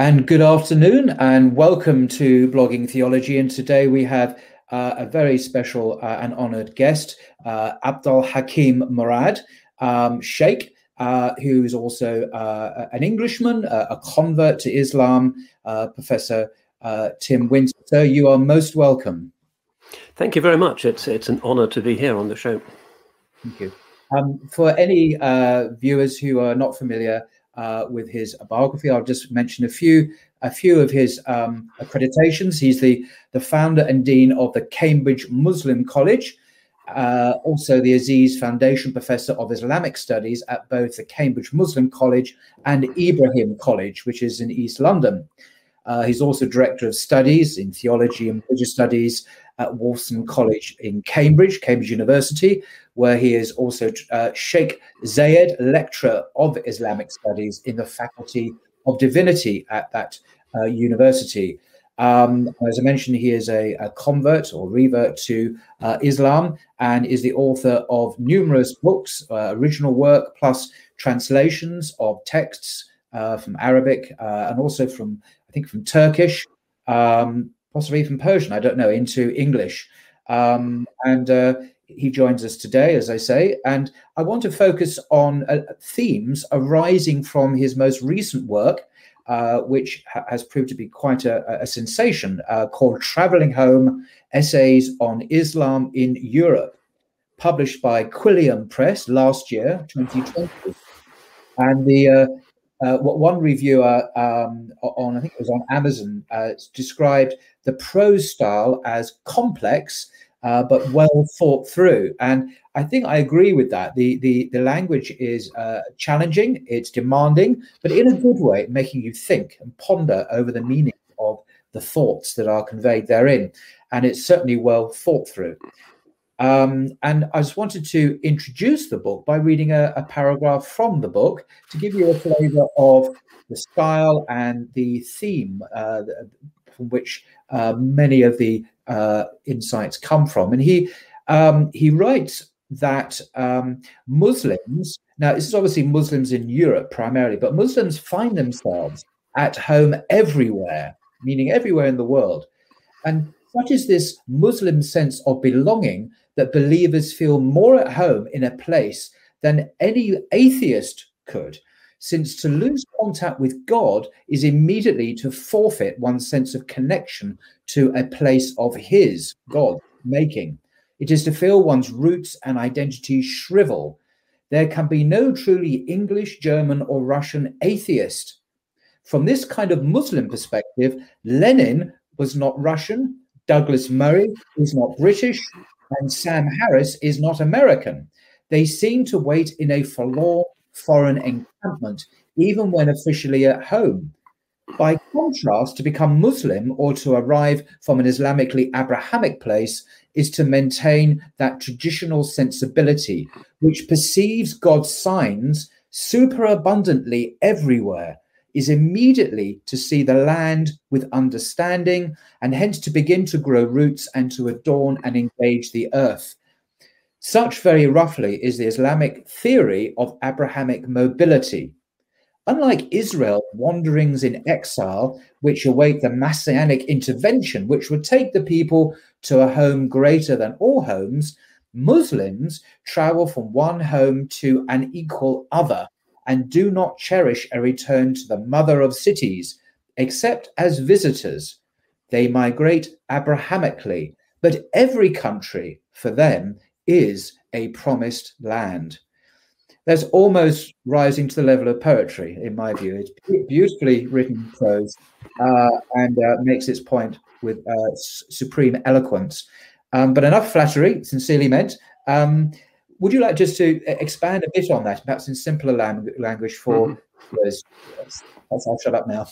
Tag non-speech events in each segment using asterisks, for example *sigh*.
And good afternoon, and welcome to Blogging Theology. And today we have uh, a very special uh, and honored guest, uh, Abdal Hakim Murad, um, Sheikh, uh, who is also uh, an Englishman, a convert to Islam, uh, Professor Tim Winter. You are most welcome. Thank you very much. It's, it's an honor to be here on the show. Thank you. Um, for any viewers who are not familiar, uh, with his biography. I'll just mention a few a few of his um, accreditations. He's the the founder and dean of the Cambridge Muslim College, uh, also the Aziz Foundation Professor of Islamic Studies at both the Cambridge Muslim College and Ibrahim College, which is in East London. Uh, he's also Director of Studies in Theology and Religious Studies at Wolfson College in Cambridge, Cambridge University, where he is also uh, Sheikh Zayed Lecturer of Islamic Studies in the Faculty of Divinity at that uh, university. Um, as I mentioned, he is a, a convert or revert to uh, Islam and is the author of numerous books, uh, original work, plus translations of texts uh, from Arabic uh, and also from, I think, from Turkish, um, possibly from Persian, I don't know, into English. Um, and uh, he joins us today, as I say, and I want to focus on uh, themes arising from his most recent work, uh, which ha- has proved to be quite a, a sensation, uh, called Traveling Home Essays on Islam in Europe, published by Quilliam Press last year, 2020. And the uh, uh, what one reviewer um, on, I think it was on Amazon, uh, described the prose style as complex uh, but well thought through. And I think I agree with that. The the the language is uh, challenging, it's demanding, but in a good way, making you think and ponder over the meaning of the thoughts that are conveyed therein. And it's certainly well thought through. Um, and I just wanted to introduce the book by reading a, a paragraph from the book to give you a flavour of the style and the theme uh, from which uh, many of the uh, insights come from. And he um, he writes that um, Muslims now this is obviously Muslims in Europe primarily, but Muslims find themselves at home everywhere, meaning everywhere in the world, and such is this Muslim sense of belonging that believers feel more at home in a place than any atheist could since to lose contact with God is immediately to forfeit one's sense of connection to a place of His, God, making. It is to feel one's roots and identity shrivel. There can be no truly English, German, or Russian atheist. From this kind of Muslim perspective, Lenin was not Russian, Douglas Murray is not British, and Sam Harris is not American. They seem to wait in a forlorn foreign encampment, even when officially at home. By contrast, to become Muslim or to arrive from an Islamically Abrahamic place is to maintain that traditional sensibility, which perceives God's signs superabundantly everywhere, is immediately to see the land with understanding, and hence to begin to grow roots and to adorn and engage the earth. Such, very roughly, is the Islamic theory of Abrahamic mobility. Unlike Israel wanderings in exile, which await the messianic intervention, which would take the people to a home greater than all homes, Muslims travel from one home to an equal other and do not cherish a return to the mother of cities, except as visitors. They migrate Abrahamically, but every country for them is a promised land. That's almost rising to the level of poetry, in my view. It's beautifully written prose uh, and uh, makes its point with uh, supreme eloquence. Um, but enough flattery, sincerely meant. Um, would you like just to expand a bit on that, perhaps in simpler language for mm-hmm. those? I'll shut up now.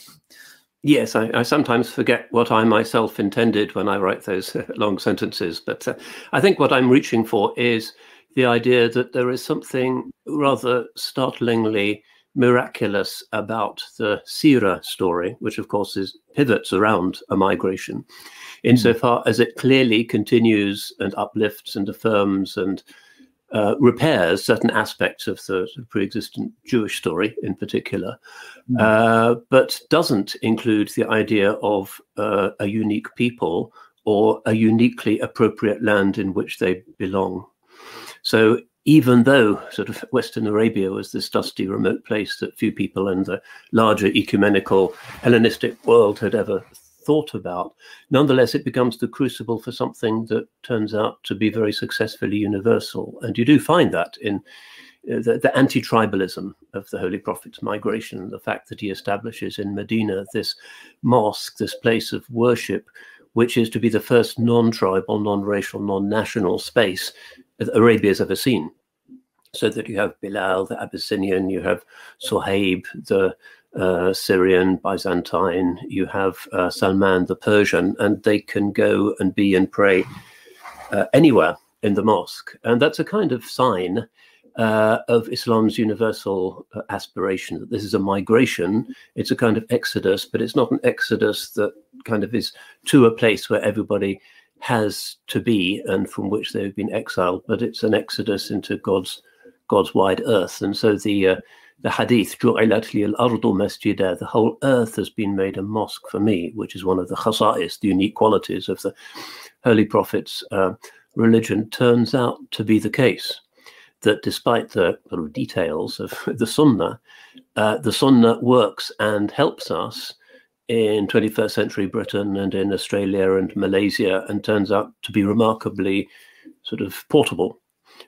Yes, I, I, sometimes forget what I myself intended when I write those long sentences. But uh, I think what I'm reaching for is the idea that there is something rather startlingly miraculous about the Sira story, which of course is pivots around a migration, hmm. insofar as it clearly continues and uplifts and affirms and uh, repairs certain aspects of the pre-existent Jewish story, in particular, mm. uh, but doesn't include the idea of uh, a unique people or a uniquely appropriate land in which they belong. So even though sort of Western Arabia was this dusty, remote place that few people in the larger ecumenical Hellenistic world had ever thought about. Nonetheless, it becomes the crucible for something that turns out to be very successfully universal. And you do find that in uh, the, the anti tribalism of the Holy Prophet's migration, the fact that he establishes in Medina this mosque, this place of worship, which is to be the first non tribal, non racial, non national space that Arabia has ever seen. So that you have Bilal, the Abyssinian, you have Suhaib, the uh, Syrian, Byzantine, you have uh, Salman the Persian, and they can go and be and pray uh, anywhere in the mosque. And that's a kind of sign uh, of Islam's universal uh, aspiration that this is a migration, it's a kind of exodus, but it's not an exodus that kind of is to a place where everybody has to be and from which they've been exiled, but it's an exodus into God's God's wide earth. And so the uh, the hadith, the whole earth has been made a mosque for me, which is one of the khasa'is, the unique qualities of the Holy Prophet's uh, religion, turns out to be the case. That despite the sort of details of *laughs* the Sunnah, uh, the Sunnah works and helps us in 21st century Britain and in Australia and Malaysia, and turns out to be remarkably sort of portable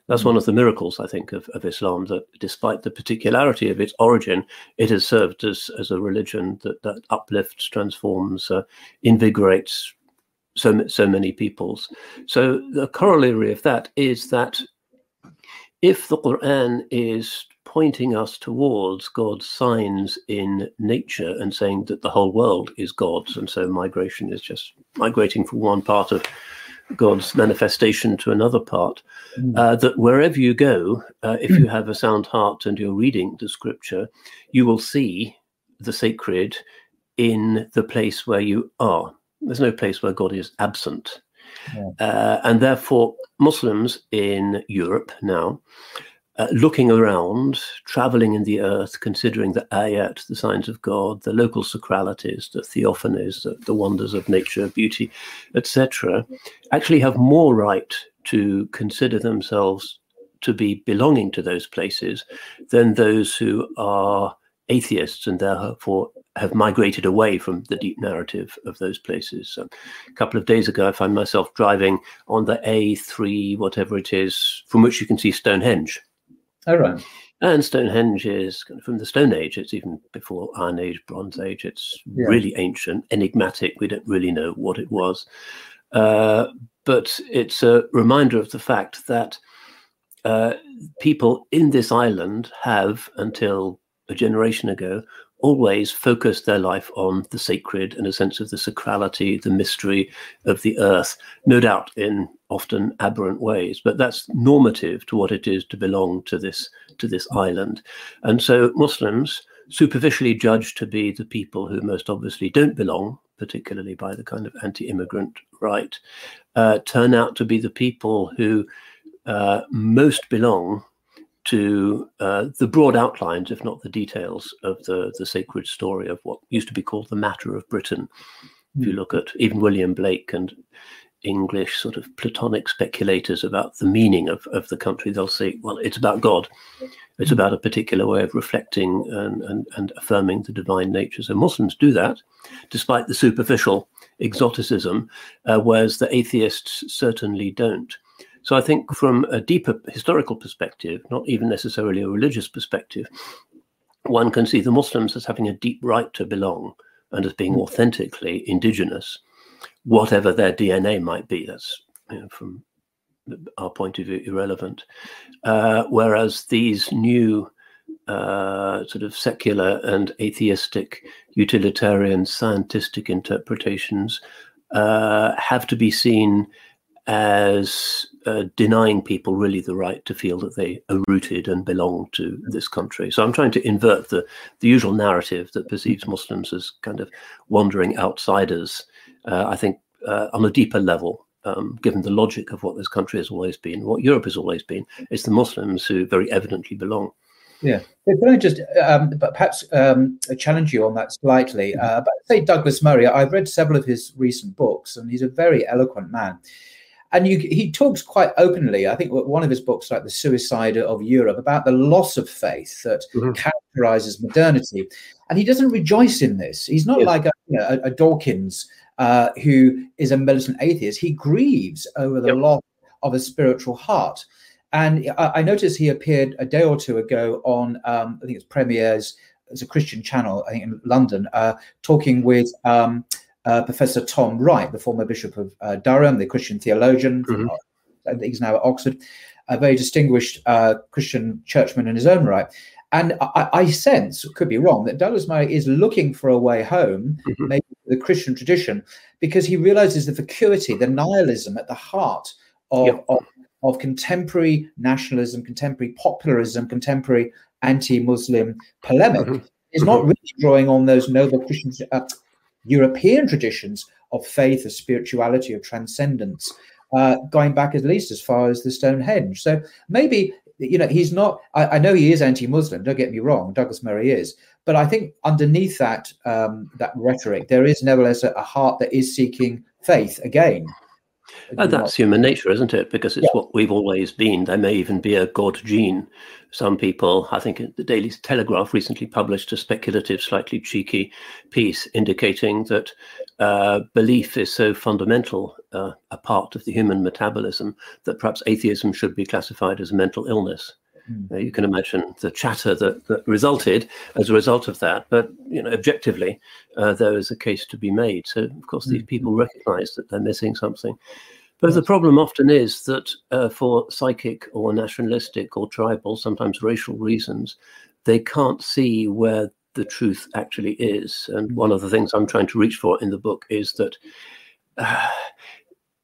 that's one of the miracles, I think, of, of Islam, that despite the particularity of its origin, it has served as, as a religion that, that uplifts, transforms, uh, invigorates so, so many peoples. So the corollary of that is that if the Quran is pointing us towards God's signs in nature and saying that the whole world is God's, and so migration is just migrating from one part of God's manifestation to another part. Mm. Uh, that wherever you go, uh, if you have a sound heart and you're reading the scripture, you will see the sacred in the place where you are. There's no place where God is absent. Yeah. Uh, and therefore, Muslims in Europe now uh, looking around, traveling in the earth, considering the ayat, the signs of God, the local sacralities, the theophanies, the, the wonders of nature, beauty, etc., actually have more right to consider themselves to be belonging to those places than those who are atheists and therefore have migrated away from the deep narrative of those places. So a couple of days ago, I found myself driving on the A3, whatever it is, from which you can see Stonehenge. Oh, right. And Stonehenge is from the Stone Age. It's even before Iron Age, Bronze Age. It's yeah. really ancient, enigmatic. We don't really know what it was. Uh, but it's a reminder of the fact that uh, people in this island have, until a generation ago, always focused their life on the sacred and a sense of the sacrality, the mystery of the earth, no doubt in often aberrant ways, but that's normative to what it is to belong to this to this island. And so Muslims, superficially judged to be the people who most obviously don't belong, particularly by the kind of anti-immigrant right, uh, turn out to be the people who uh, most belong to uh, the broad outlines, if not the details, of the, the sacred story of what used to be called the matter of Britain. If you hmm. look at even William Blake and English sort of Platonic speculators about the meaning of, of the country, they'll say, well, it's about God. It's hmm. about a particular way of reflecting and, and, and affirming the divine nature. So Muslims do that, despite the superficial exoticism, uh, whereas the atheists certainly don't. So I think from a deeper historical perspective, not even necessarily a religious perspective, one can see the Muslims as having a deep right to belong and as being authentically indigenous, whatever their DNA might be. That's you know, from our point of view, irrelevant. Uh, whereas these new uh, sort of secular and atheistic, utilitarian, scientific interpretations uh, have to be seen as uh, denying people really the right to feel that they are rooted and belong to this country. So I'm trying to invert the, the usual narrative that perceives Muslims as kind of wandering outsiders. Uh, I think uh, on a deeper level, um, given the logic of what this country has always been, what Europe has always been, it's the Muslims who very evidently belong. Yeah. Can I just um, perhaps um, challenge you on that slightly? Mm-hmm. Uh, but say Douglas Murray, I've read several of his recent books, and he's a very eloquent man. And you, he talks quite openly, I think one of his books, like The Suicide of Europe, about the loss of faith that mm-hmm. characterizes modernity. And he doesn't rejoice in this. He's not yes. like a, you know, a, a Dawkins uh, who is a militant atheist. He grieves over the yep. loss of a spiritual heart. And I, I, noticed he appeared a day or two ago on, um, I think it's Premier's, it's a Christian channel, I think in London, uh, talking with um, uh, Professor Tom Wright, the former Bishop of uh, Durham, the Christian theologian. Mm-hmm. I he's now at Oxford, a very distinguished uh, Christian churchman in his own right. And I, I, sense, could be wrong, that Douglas Murray is looking for a way home, mm-hmm. maybe the Christian tradition, because he realizes the vacuity, the nihilism at the heart of, yep. of, of, contemporary nationalism, contemporary popularism, contemporary anti-Muslim polemic. Mm-hmm. Is not mm-hmm. really drawing on those noble Christian uh, European traditions of faith, of spirituality, of transcendence, uh, going back at least as far as the Stonehenge. So maybe you know he's not. I, I know he is anti-Muslim. Don't get me wrong. Douglas Murray is, but I think underneath that um, that rhetoric, there is nevertheless a, a heart that is seeking faith again. Uh, that's human nature, isn't it? Because it's yeah. what we've always been. There may even be a God gene. Some people, I think the Daily Telegraph recently published a speculative, slightly cheeky piece indicating that uh, belief is so fundamental uh, a part of the human metabolism that perhaps atheism should be classified as a mental illness. Mm. Uh, you can imagine the chatter that, that resulted as a result of that. But you know, objectively, uh, there is a case to be made. So of course, mm. these people recognise that they're missing something. But the problem often is that uh, for psychic or nationalistic or tribal, sometimes racial reasons, they can't see where the truth actually is. And one of the things I'm trying to reach for in the book is that uh,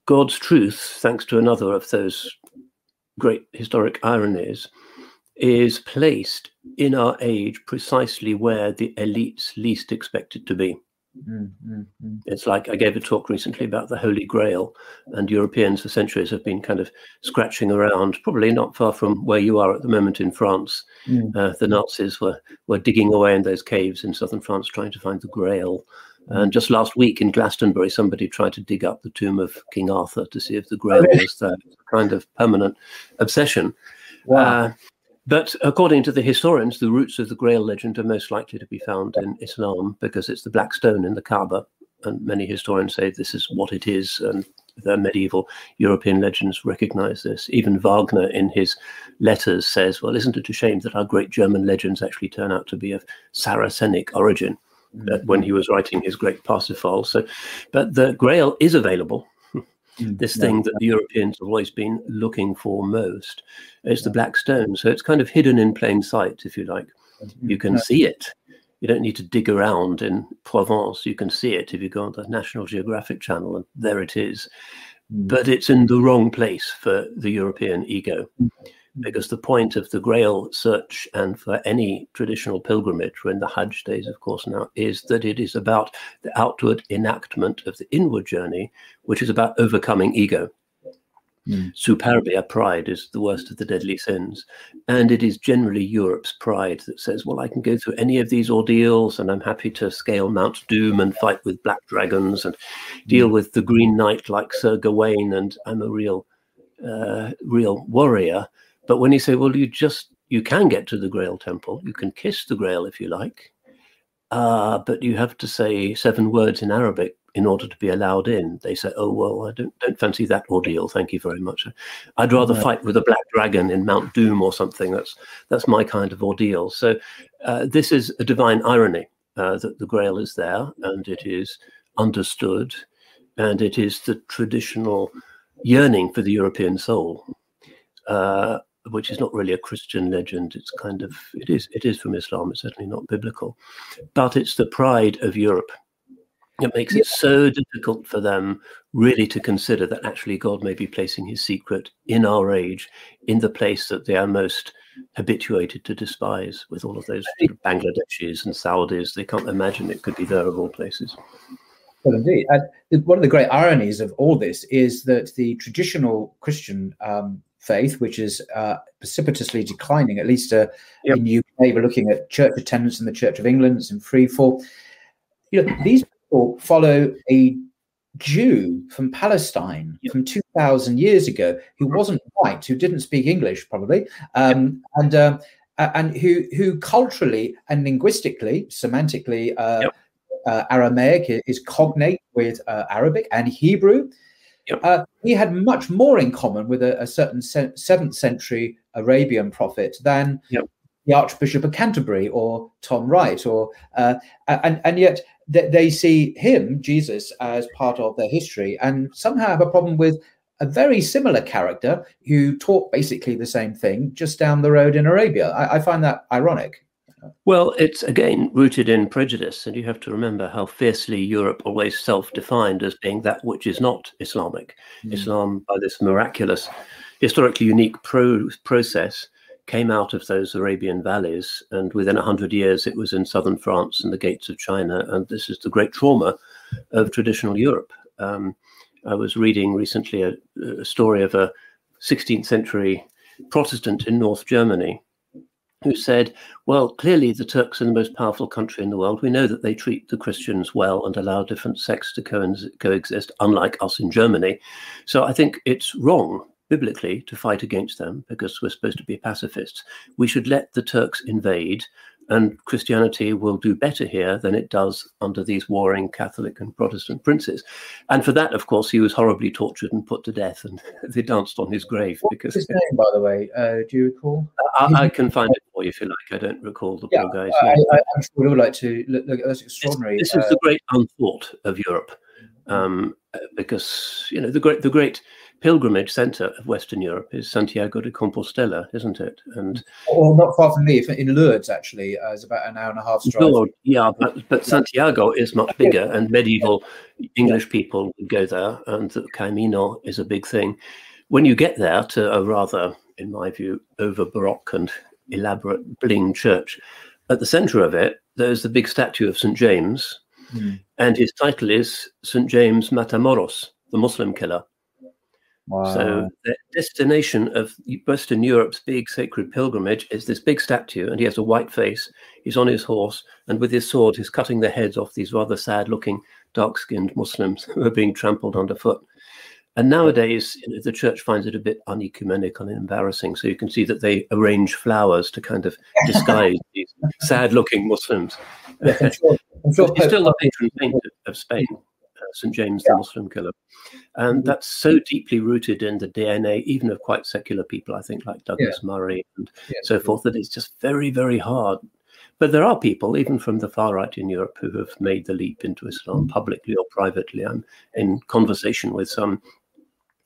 God's truth, thanks to another of those great historic ironies, is placed in our age precisely where the elites least expect it to be. Mm, mm, mm. It's like I gave a talk recently about the Holy Grail, and Europeans for centuries have been kind of scratching around, probably not far from where you are at the moment in France. Mm. Uh, the Nazis were, were digging away in those caves in southern France trying to find the Grail. Mm. And just last week in Glastonbury, somebody tried to dig up the tomb of King Arthur to see if the Grail was there. Kind of permanent obsession. Wow. Uh, but according to the historians, the roots of the Grail legend are most likely to be found in Islam because it's the black stone in the Kaaba. And many historians say this is what it is. And the medieval European legends recognize this. Even Wagner, in his letters, says, Well, isn't it a shame that our great German legends actually turn out to be of Saracenic origin? Mm-hmm. when he was writing his great Parsifal. So, but the Grail is available Mm, this thing that the Europeans have always been looking for most. It's the black stone. So it's kind of hidden in plain sight, if you like. Mm-hmm. You can see it. You don't need to dig around in Provence. You can see it if you go on the National Geographic channel, and there it is. Mm. But it's in the wrong place for the European ego. Because the point of the Grail search and for any traditional pilgrimage, we're in the Hajj days, of course, now, is that it is about the outward enactment of the inward journey, which is about overcoming ego. Mm. Superbia, pride, is the worst of the deadly sins. And it is generally Europe's pride that says, well, I can go through any of these ordeals and I'm happy to scale Mount Doom and fight with black dragons and deal hmm. with the Green Knight like Sir Gawain and I'm a real, uh, real warrior. But when you say, well, you just you can get to the Grail Temple, you can kiss the Grail if you like, uh, but you have to say seven words in Arabic in order to be allowed in. They say, oh well, I don't don't fancy that ordeal. Thank you very much. I'd rather fight with a black dragon in Mount Doom or something. That's that's my kind of ordeal. So uh, this is a divine irony uh, that the Grail is there and it is understood, and it is the traditional yearning for the European soul, uh, which is not really a Christian legend. It's kind of it is it is from Islam. It's certainly not biblical, but it's the pride of Europe. It makes it so difficult for them really to consider that actually God may be placing His secret in our age, in the place that they are most habituated to despise, with all of those Bangladeshis and Saudis. They can't imagine it could be there of all places. Well, indeed. And one of the great ironies of all this is that the traditional Christian um, faith, which is uh, precipitously declining, at least uh, yep. in UK, we're looking at church attendance in the Church of England, it's in free fall. You know, these people follow a Jew from Palestine yep. from 2,000 years ago who wasn't white, who didn't speak English probably, um, yep. and um, and who who culturally and linguistically, semantically, uh, yep uh, Aramaic is cognate with uh, Arabic and Hebrew. Yep. Uh, he had much more in common with a, a certain seventh century Arabian prophet than yep. the Archbishop of Canterbury or Tom Wright, or uh, and and yet th- they see him Jesus as part of their history, and somehow have a problem with a very similar character who taught basically the same thing just down the road in Arabia. I, I find that ironic. Well, it's again rooted in prejudice, and you have to remember how fiercely Europe always self defined as being that which is not Islamic. Mm. Islam, by this miraculous, historically unique pro- process, came out of those Arabian valleys, and within a hundred years, it was in southern France and the gates of China. And this is the great trauma of traditional Europe. Um, I was reading recently a, a story of a 16th century Protestant in North Germany who said, well, clearly the Turks are the most powerful country in the world. We know that they treat the Christians well and allow different sects to co- coexist, unlike us in Germany. So I think it's wrong biblically to fight against them because we're supposed to be pacifists. We should let the Turks invade and Christianity will do better here than it does under these warring Catholic and Protestant princes. And for that, of course, he was horribly tortured and put to death, and *laughs* they danced on his grave. What's because his name, by the way, uh, do you recall? I, I, can find it you if you like. I don't recall the yeah, poor guy's I, name. I, am sure we would like to look. look that's extraordinary. This, this uh, is the great unthought of Europe, um, uh, because you know the great the great pilgrimage center of Western Europe is Santiago de Compostela, isn't it? And well, not far from me, in Lourdes actually, uh, it's about an hour and a half drive. Lourdes, yeah, but, but Santiago is much bigger, and medieval English people would go there, and the Camino is a big thing. When you get there to a rather, in my view, over baroque and elaborate bling church, at the center of it, there's the big statue of St. James, mm. and his title is St. James Matamoros, the Muslim killer. Wow. So the destination of Western Europe's big sacred pilgrimage is this big statue, and he has a white face. He's on his horse, and with his sword, he's cutting the heads off these rather sad-looking, dark-skinned Muslims *laughs* who are being trampled underfoot. And nowadays, you know, the church finds it a bit unecumenical and embarrassing. So you can see that they arrange flowers to kind of disguise *laughs* these sad-looking Muslims. Yes, I'm sure, I'm sure he's still the patron saint of Spain. St. James yeah. the Muslim killer. And mm-hmm. that's so deeply rooted in the DNA, even of quite secular people, I think, like Douglas yeah. Murray and yeah. so forth, that it's just very, very hard. But there are people, even from the far right in Europe, who have made the leap into Islam mm-hmm. publicly or privately. I'm in conversation with some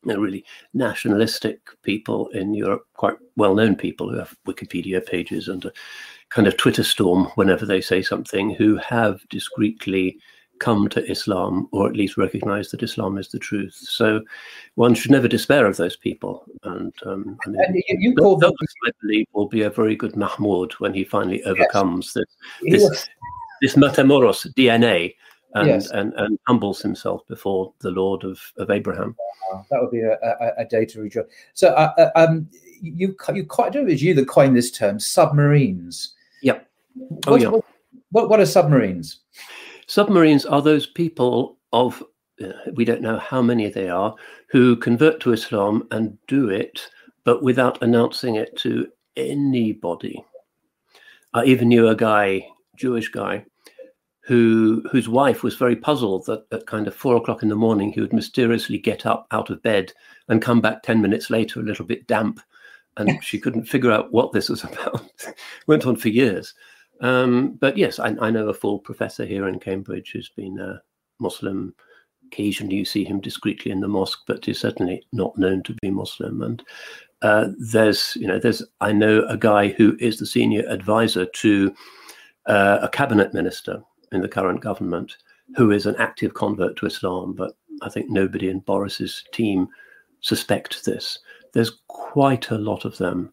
you know, really nationalistic people in Europe, quite well known people who have Wikipedia pages and a kind of Twitter storm whenever they say something, who have discreetly come to Islam or at least recognize that Islam is the truth. So one should never despair of those people. And, um, I mean, and you, you call them, I believe, will be a very good Mahmoud when he finally overcomes yes. this, this, this Matamoros DNA and, yes. and, and humbles himself before the Lord of, of Abraham. that would be a, a, a day to rejoice. So uh, uh, um, you, you quite, I don't know if it's you that coined this term, submarines. Yep. Oh, what, yeah. What, what are submarines? Submarines are those people of, uh, we don't know how many they are, who convert to Islam and do it, but without announcing it to anybody. I even knew a guy, Jewish guy, who whose wife was very puzzled that at kind of four o'clock in the morning he would mysteriously get up out of bed and come back ten minutes later a little bit damp, and she couldn't figure out what this was *laughs* about. Went on for years. Um, but yes, I, I, know a full professor here in Cambridge who's been a Muslim occasionally you see him discreetly in the mosque, but he's certainly not known to be Muslim. And uh, there's, you know, there's I know a guy who is the senior advisor to uh, a cabinet minister in the current government who is an active convert to Islam, but I think nobody in Boris's team suspects this. There's quite a lot of them.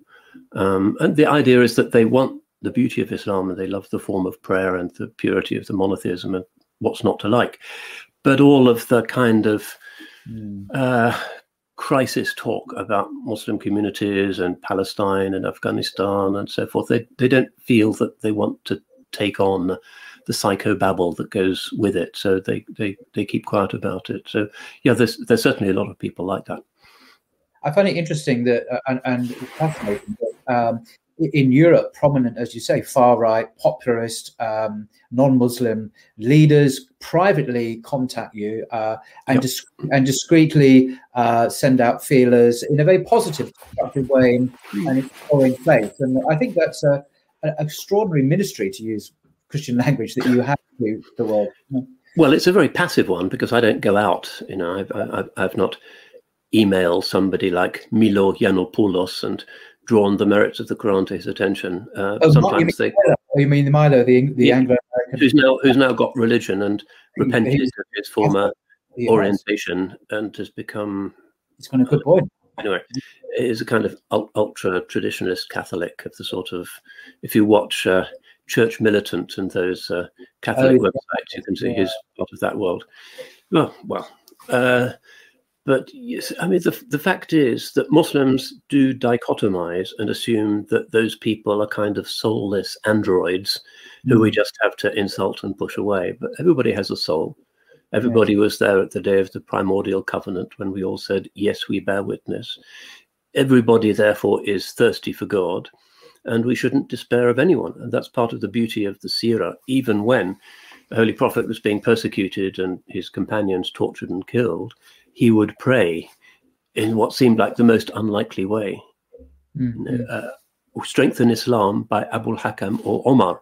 Um, and the idea is that they want the beauty of Islam and they love the form of prayer and the purity of the monotheism and what's not to like. But all of the kind of mm. uh, crisis talk about Muslim communities and Palestine and Afghanistan and so forth, they, they don't feel that they want to take on the psychobabble that goes with it. So they, they, they keep quiet about it. So yeah, there's there's certainly a lot of people like that. I find it interesting that uh, and, and fascinating that um, in Europe, prominent, as you say, far right, populist, um, non Muslim leaders privately contact you uh, and, yep. dis- and discreetly uh, send out feelers in a very positive, constructive way and, exploring faith. And I think that's a, an extraordinary ministry, to use Christian language, that you have to the world. Well, it's a very passive one because I don't go out. You know, I've, I've, I've not emailed somebody like Milo Yiannopoulos and drawn the merits of the Quran to his attention. Uh, oh, sometimes you they. Oh, you mean Milo, the the yeah, Anglo American, who's now who's now got religion and repented of his former orientation and has become. It's kind of a good point. Anyway, is a kind of ultra traditionalist Catholic of the sort of, if you watch uh, Church Militant and those uh, Catholic oh, websites, you can see yeah. he's part of that world. Well, well, uh, but yes, I mean, the, the fact is that Muslims do dichotomize and assume that those people are kind of soulless androids mm. who we mm. just have to insult and push away. But everybody has a soul. Everybody yeah. was there at the day of the primordial covenant when we all said, Yes, we bear witness. Everybody, therefore, is thirsty for God, and we shouldn't despair of anyone. And that's part of the beauty of the Sirah, even when the Holy Prophet was being persecuted and his companions tortured and killed he would pray in what seemed like the most unlikely way. Mm-hmm. Uh, Strengthen Islam by Abul Hakam or Omar,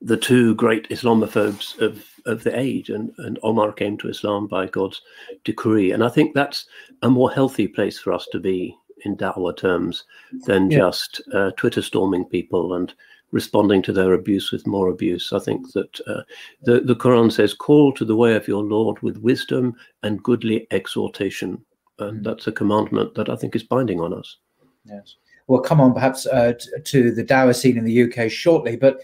the two great Islamophobes of, of the age. And, and Omar came to Islam by God's decree. And I think that's a more healthy place for us to be in da'wah terms than yeah. just uh, Twitter storming people and responding to their abuse with more abuse. I think that uh, the, the Quran says, Call to the way of your Lord with wisdom and goodly exhortation. And mm. that's a commandment that I think is binding on us. Yes. We'll come on perhaps uh, to the Dawah scene in the UK shortly, but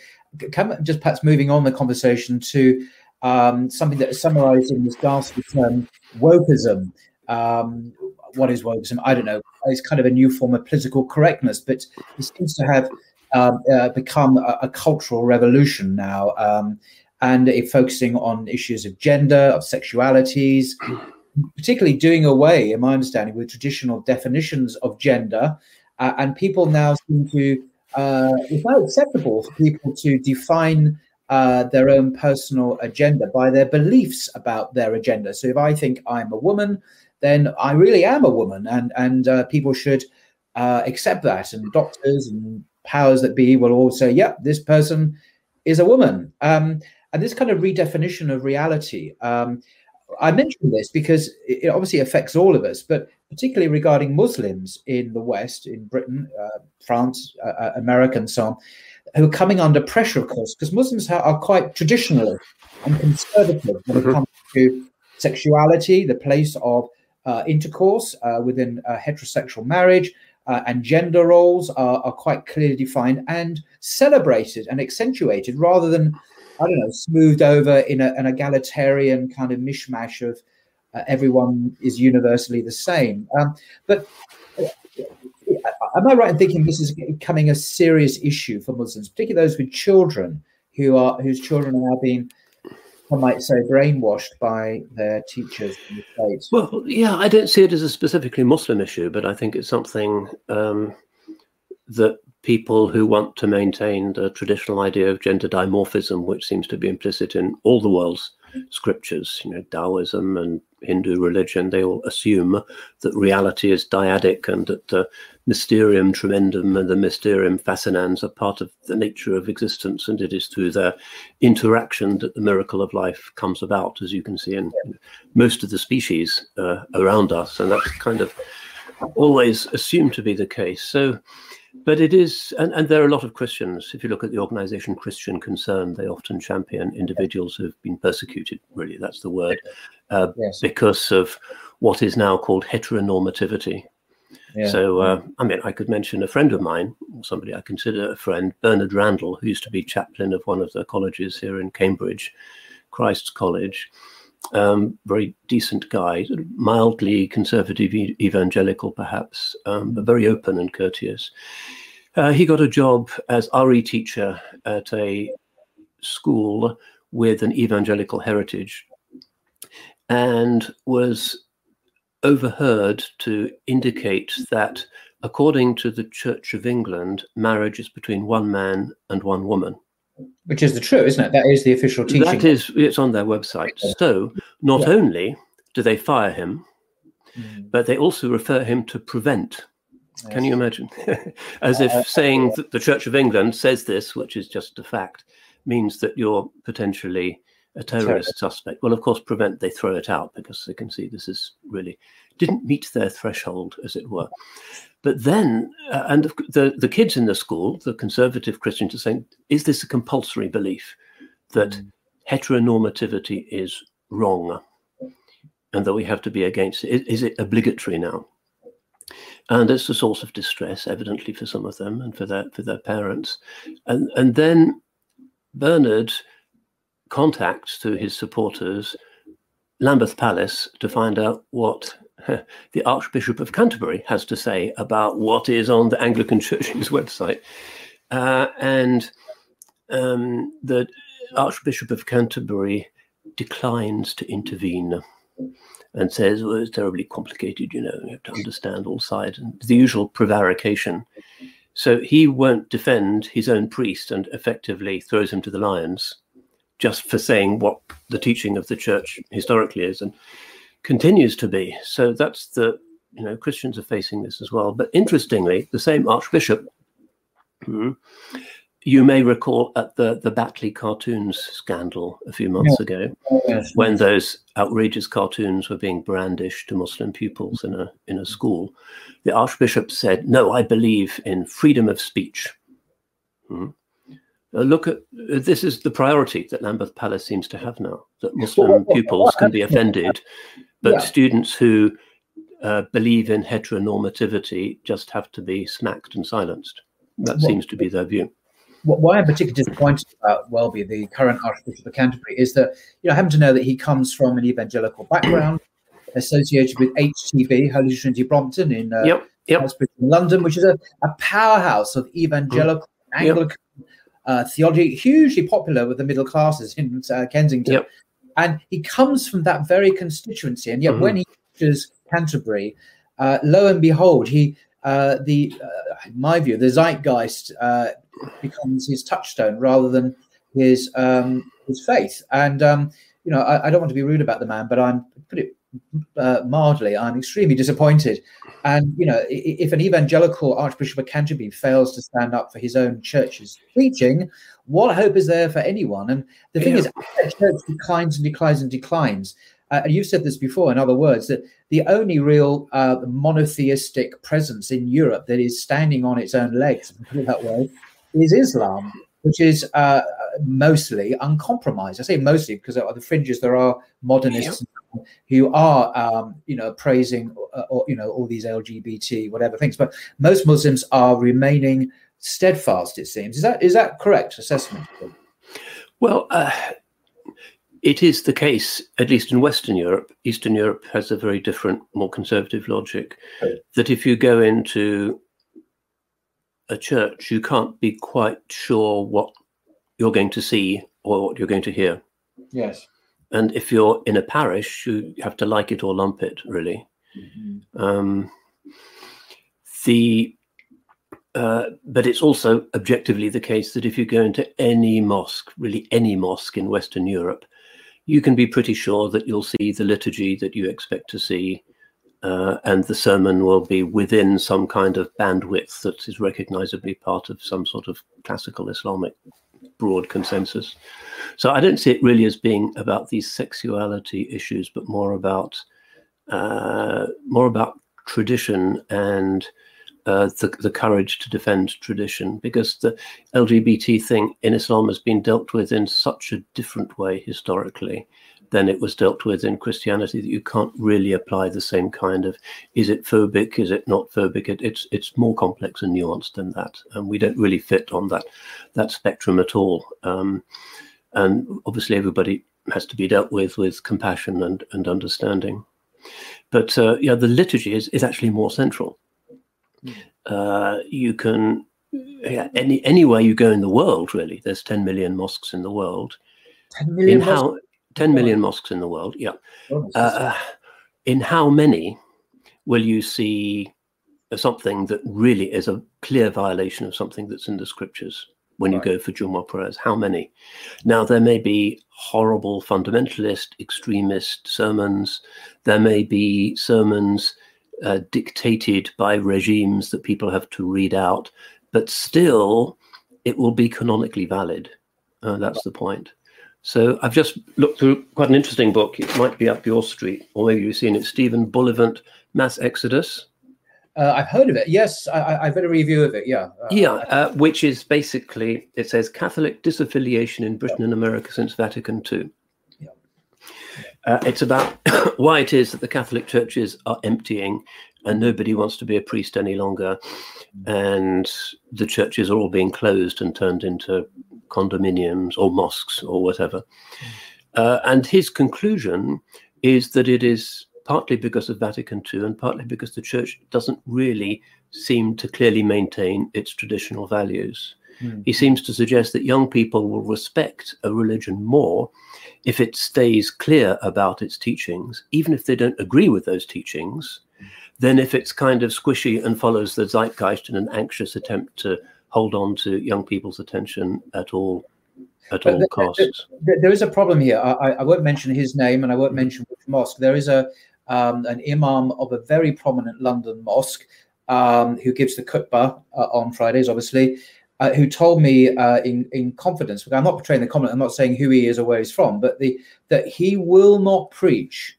come just perhaps moving on the conversation to um, something that is summarized in this ghastly term, wokeism. Um, what is wokeism? I don't know. It's kind of a new form of political correctness, but it seems to have um, uh, become a, a, cultural revolution now, um, and it focusing on issues of gender, of sexualities, particularly doing away, in my understanding, with traditional definitions of gender. Uh, and people now seem to, uh, it's now acceptable for people to define uh, their own personal agenda by their beliefs about their agenda. So if I think I'm a woman, then I really am a woman, and and uh, people should uh, accept that. And doctors and powers that be will all say, "Yep, yeah, this person is a woman." Um, and this kind of redefinition of reality. Um, I mention this because it obviously affects all of us, but particularly regarding Muslims in the West, in Britain, uh, France, uh, uh America, and so on, who are coming under pressure, of course, because Muslims are quite traditional and conservative when mm-hmm. it comes to sexuality, the place of intercourse uh, within heterosexual marriage, uh, and gender roles are, are, quite clearly defined and celebrated and accentuated rather than, I don't know, smoothed over in a, an egalitarian kind of mishmash of uh, everyone is universally the same. Um, but uh, am I right in thinking this is becoming a serious issue for Muslims, particularly those with children who are whose children are now being I might say, brainwashed by their teachers in the States? Well, yeah, I don't see it as a specifically Muslim issue, but I think it's something um, that people who want to maintain the traditional idea of gender dimorphism, which seems to be implicit in all the world's scriptures. You know, Taoism and Hindu religion, they all assume that reality is dyadic and that the mysterium tremendum and the mysterium fascinans are part of the nature of existence, and it is through their interaction that the miracle of life comes about, as you can see in most of the species uh, around us, and that's kind of always assumed to be the case. So but it is, and, and there are a lot of Christians. If you look at the organization Christian Concern, they often champion individuals who've been persecuted, really, that's the word, uh, yes. because of what is now called heteronormativity. Yeah. So, uh, I mean, I could mention a friend of mine, somebody I consider a friend, Bernard Randall, who used to be chaplain of one of the colleges here in Cambridge, Christ's College. Um, very decent guy, mildly conservative evangelical, perhaps, um, but very open and courteous. Uh, he got a job as RE teacher at a school with an evangelical heritage and was overheard to indicate that, according to the Church of England, marriage is between one man and one woman. Which is the true, isn't it? That is the official teaching. That is, it's on their website. So not yeah. only do they fire him, mm. but they also refer him to prevent. Yes. Can you imagine? *laughs* As if uh, saying that the Church of England says this, which is just a fact, means that you're potentially a terrorist suspect. Well, of course, prevent they throw it out because they can see this is really didn't meet their threshold, as it were. But then, uh, and the the kids in the school, the conservative Christians, are saying, is this a compulsory belief that mm. heteronormativity is wrong, and that we have to be against it? Is, is it obligatory now? and it's a source of distress, evidently for some of them and for their for their parents. And and then Bernard contacts to his supporters Lambeth Palace to find out what *laughs* the Archbishop of Canterbury has to say about what is on the Anglican Church's *laughs* website. Uh, and um, the Archbishop of Canterbury declines to intervene and says, well, it's terribly complicated, you know, you have to understand all sides, and the usual prevarication. So he won't defend his own priest and effectively throws him to the lions just for saying what the teaching of the church historically is and continues to be. So that's the, you know, Christians are facing this as well. But interestingly, the same archbishop, hmm, you may recall at the, the Batley cartoons scandal a few months yeah. ago, yes. when those outrageous cartoons were being brandished to Muslim pupils in a, in a school, the archbishop said, No, I believe in freedom of speech. Hmm. Uh, look at uh, this is the priority that Lambeth Palace seems to have now that Muslim pupils can be offended, but yeah. students who uh, believe in heteronormativity just have to be smacked and silenced. That seems to be their view. Why I'm particularly disappointed about Welby, the current Archbishop of Canterbury, is that you know I happen to know that he comes from an evangelical background, *clears throat* associated with HTB, Holy Trinity Brompton in uh, yep, yep. London, which is a, a powerhouse of evangelical mm. Anglican yep uh, theology, hugely popular with the middle classes in uh, Kensington. Yep. And he comes from that very constituency. And yet, mm-hmm. when he reaches Canterbury, uh, lo and behold, he uh, the uh, in my view, the zeitgeist uh, becomes his touchstone rather than his um, his faith. And um, you know, I, I, don't want to be rude about the man, but I'm put it uh, mildly, I'm extremely disappointed. And you know, if an evangelical Archbishop of Canterbury fails to stand up for his own church's preaching, what hope is there for anyone? And the thing yeah. is, church declines and declines and declines. Uh, and you've said this before, in other words, that the only real uh, monotheistic presence in Europe that is standing on its own legs, put it that way, is Islam which is uh, mostly uncompromised. I say mostly because at the fringes there are modernists yep. who are, um, you know, praising uh, or you know all these LGBT whatever things, but most Muslims are remaining steadfast. It seems is that is that correct assessment? Well. Uh, it is the case, at least in Western Europe. Eastern Europe has a very different, more conservative logic. That if you go into a church, you can't be quite sure what you're going to see or what you're going to hear. Yes. And if you're in a parish, you have to like it or lump it, really. Mm-hmm. Um, the uh, but it's also objectively the case that if you go into any mosque, really any mosque in Western Europe, you can be pretty sure that you'll see the liturgy that you expect to see, uh, and the sermon will be within some kind of bandwidth that is recognizably part of some sort of classical Islamic broad consensus. So I don't see it really as being about these sexuality issues, but more about uh, more about tradition and uh, the, the courage to defend tradition because the LGBT thing in Islam has been dealt with in such a different way historically than it was dealt with in Christianity that you can't really apply the same kind of is it phobic, is it not phobic? It, it's it's more complex and nuanced than that, and we don't really fit on that that spectrum at all. Um, and obviously, everybody has to be dealt with with compassion and and understanding. But uh, yeah, the liturgy is is actually more central. Hmm. Uh, you can yeah, any anywhere you go in the world, really. There's 10 million mosques in the world. 10 million in how 10 million mosques in the world, yeah. Uh, in how many will you see something that really is a clear violation of something that's in the scriptures when you go for Jumu'ah prayers? How many? Now, there may be horrible fundamentalist, extremist sermons. There may be sermons uh, dictated by regimes that people have to read out, but still it will be canonically valid. Uh, that's the point. So I've just looked through quite an interesting book. It might be up your street, or maybe you've seen it. Stephen Bullivant, Mass Exodus. Uh, I've heard of it. Yes, I, have read a review of it. Yeah. Uh, yeah, uh, which is basically it says Catholic disaffiliation in Britain and America since Vatican II. Uh, it's about *coughs* why it is that the Catholic churches are emptying and nobody wants to be a priest any longer. And the churches are all being closed and turned into condominiums or mosques or whatever. Uh, and his conclusion is that it is partly because of Vatican II and partly because the church doesn't really seem to clearly maintain its traditional values. Mm. He seems to suggest that young people will respect a religion more if it stays clear about its teachings, even if they don't agree with those teachings, than if it's kind of squishy and follows the zeitgeist in an anxious attempt to hold on to young people's attention at all at all there, costs. There, there is a problem here. I, I, won't mention his name and I won't mention which mosque. There is a um, an imam of a very prominent London mosque um, who gives the khutbah uh, on Fridays, obviously, uh, who told me uh, in in confidence. I'm not portraying the comment. I'm not saying who he is or where he's from, but the that he will not preach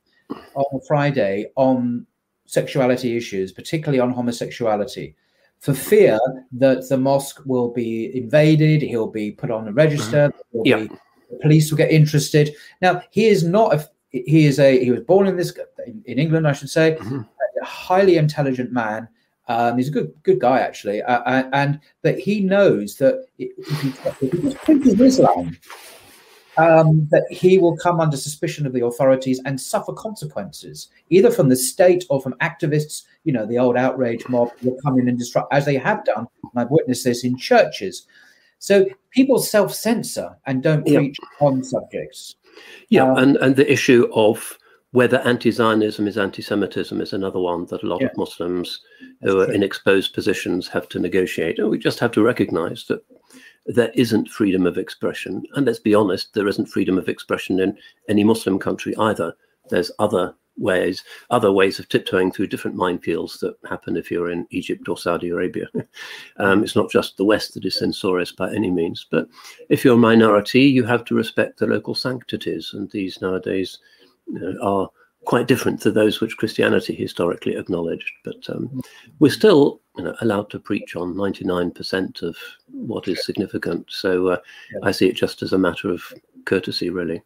on Friday on sexuality issues, particularly on homosexuality, for fear that the mosque will be invaded. He'll be put on a register. Mm-hmm. Yeah. Be, police will get interested. Now he is not a. He is a. He was born in this in, in England, I should say. Mm-hmm. A highly intelligent man um, he's a good good guy actually, uh, uh and but he knows that if he, if preaches Islam, um, that he will come under suspicion of the authorities and suffer consequences, either from the state or from activists. You know, the old outrage mob will come in and disrupt, as they have done. And I've witnessed this in churches. So people self censor and don't preach on subjects. Yeah, um, and and the issue of whether anti-Zionism is anti-Semitism is another one that a lot yeah. of Muslims That's who are true. in exposed positions have to negotiate. And we just have to recognize that there isn't freedom of expression. And let's be honest, there isn't freedom of expression in any Muslim country either. There's other ways, other ways of tiptoeing through different minefields that happen if you're in Egypt or Saudi Arabia. *laughs* um, it's not just the West that is censorious by any means, but if you're a minority, you have to respect the local sanctities, and these nowadays you know, are quite different to those which Christianity historically acknowledged. But um, we're still you know, allowed to preach on 99% of what is significant. So uh. I see it just as a matter of courtesy, really.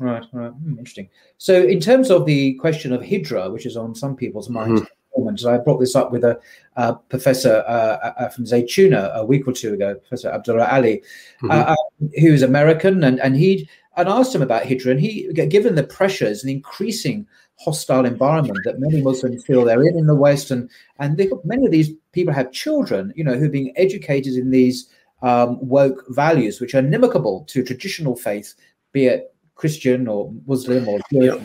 Right, right. Interesting. So, in terms of the question of Hijra, which is on some people's minds, mm-hmm. I brought this up with a uh, professor uh, uh from Zaytuna a week or two ago, Professor Abdullah Ali, mm-hmm. Uh, uh, who's American, and, and he and asked him about Hijra, and he, given the pressures and increasing hostile environment that many Muslims feel they're in in the West, and and they, many of these people have children, you know, who are being educated in these um, woke values, which are inimical to traditional faith, be it Christian or Muslim or Jewish.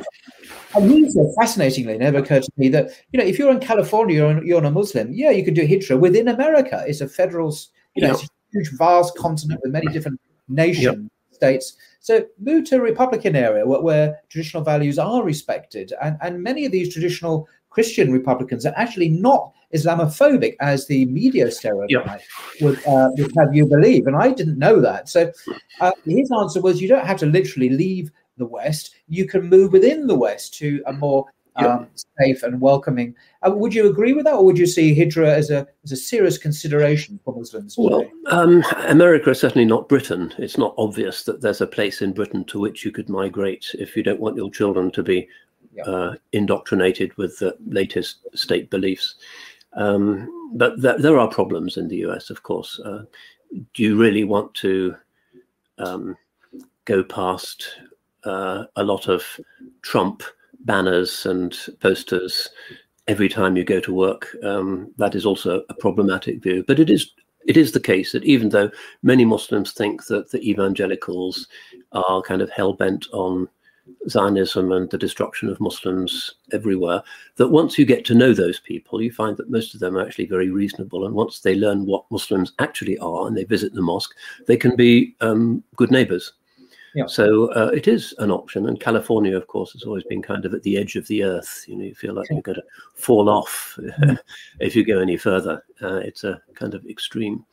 And he said, fascinatingly, it never occurred to me that you know if you're in California, you're, you're a Muslim, yeah, you could do Hijra within America. It's a federal, you know, it's a huge, vast continent with many different nations, states So move to a Republican area where, where, traditional values are respected, and and many of these traditional Christian Republicans are actually not Islamophobic as the media stereotype would, uh, would have you believe. And I didn't know that. So uh, his answer was you don't have to literally leave the West, you can move within the West to a more um, safe and welcoming. Uh, would you agree with that, or would you see Hijra as a as a serious consideration for Muslims? Well, um, America is certainly not Britain. It's not obvious that there's a place in Britain to which you could migrate if you don't want your children to be uh, indoctrinated with the latest state beliefs. Um, but th- there are problems in the US, of course. Uh, do you really want to um, go past uh, a lot of Trump banners and posters every time you go to work? Um, that is also a problematic view. But it is it is the case that even though many Muslims think that the evangelicals are kind of hell bent on Zionism and the destruction of Muslims everywhere, that once you get to know those people, you find that most of them are actually very reasonable. And once they learn what Muslims actually are and they visit the mosque, they can be um, good neighbors. Yeah. So uh, it is an option. And California, of course, has always been kind of at the edge of the earth. You know, you feel like you're going to fall off mm. *laughs* if you go any further. Uh, it's a kind of extreme.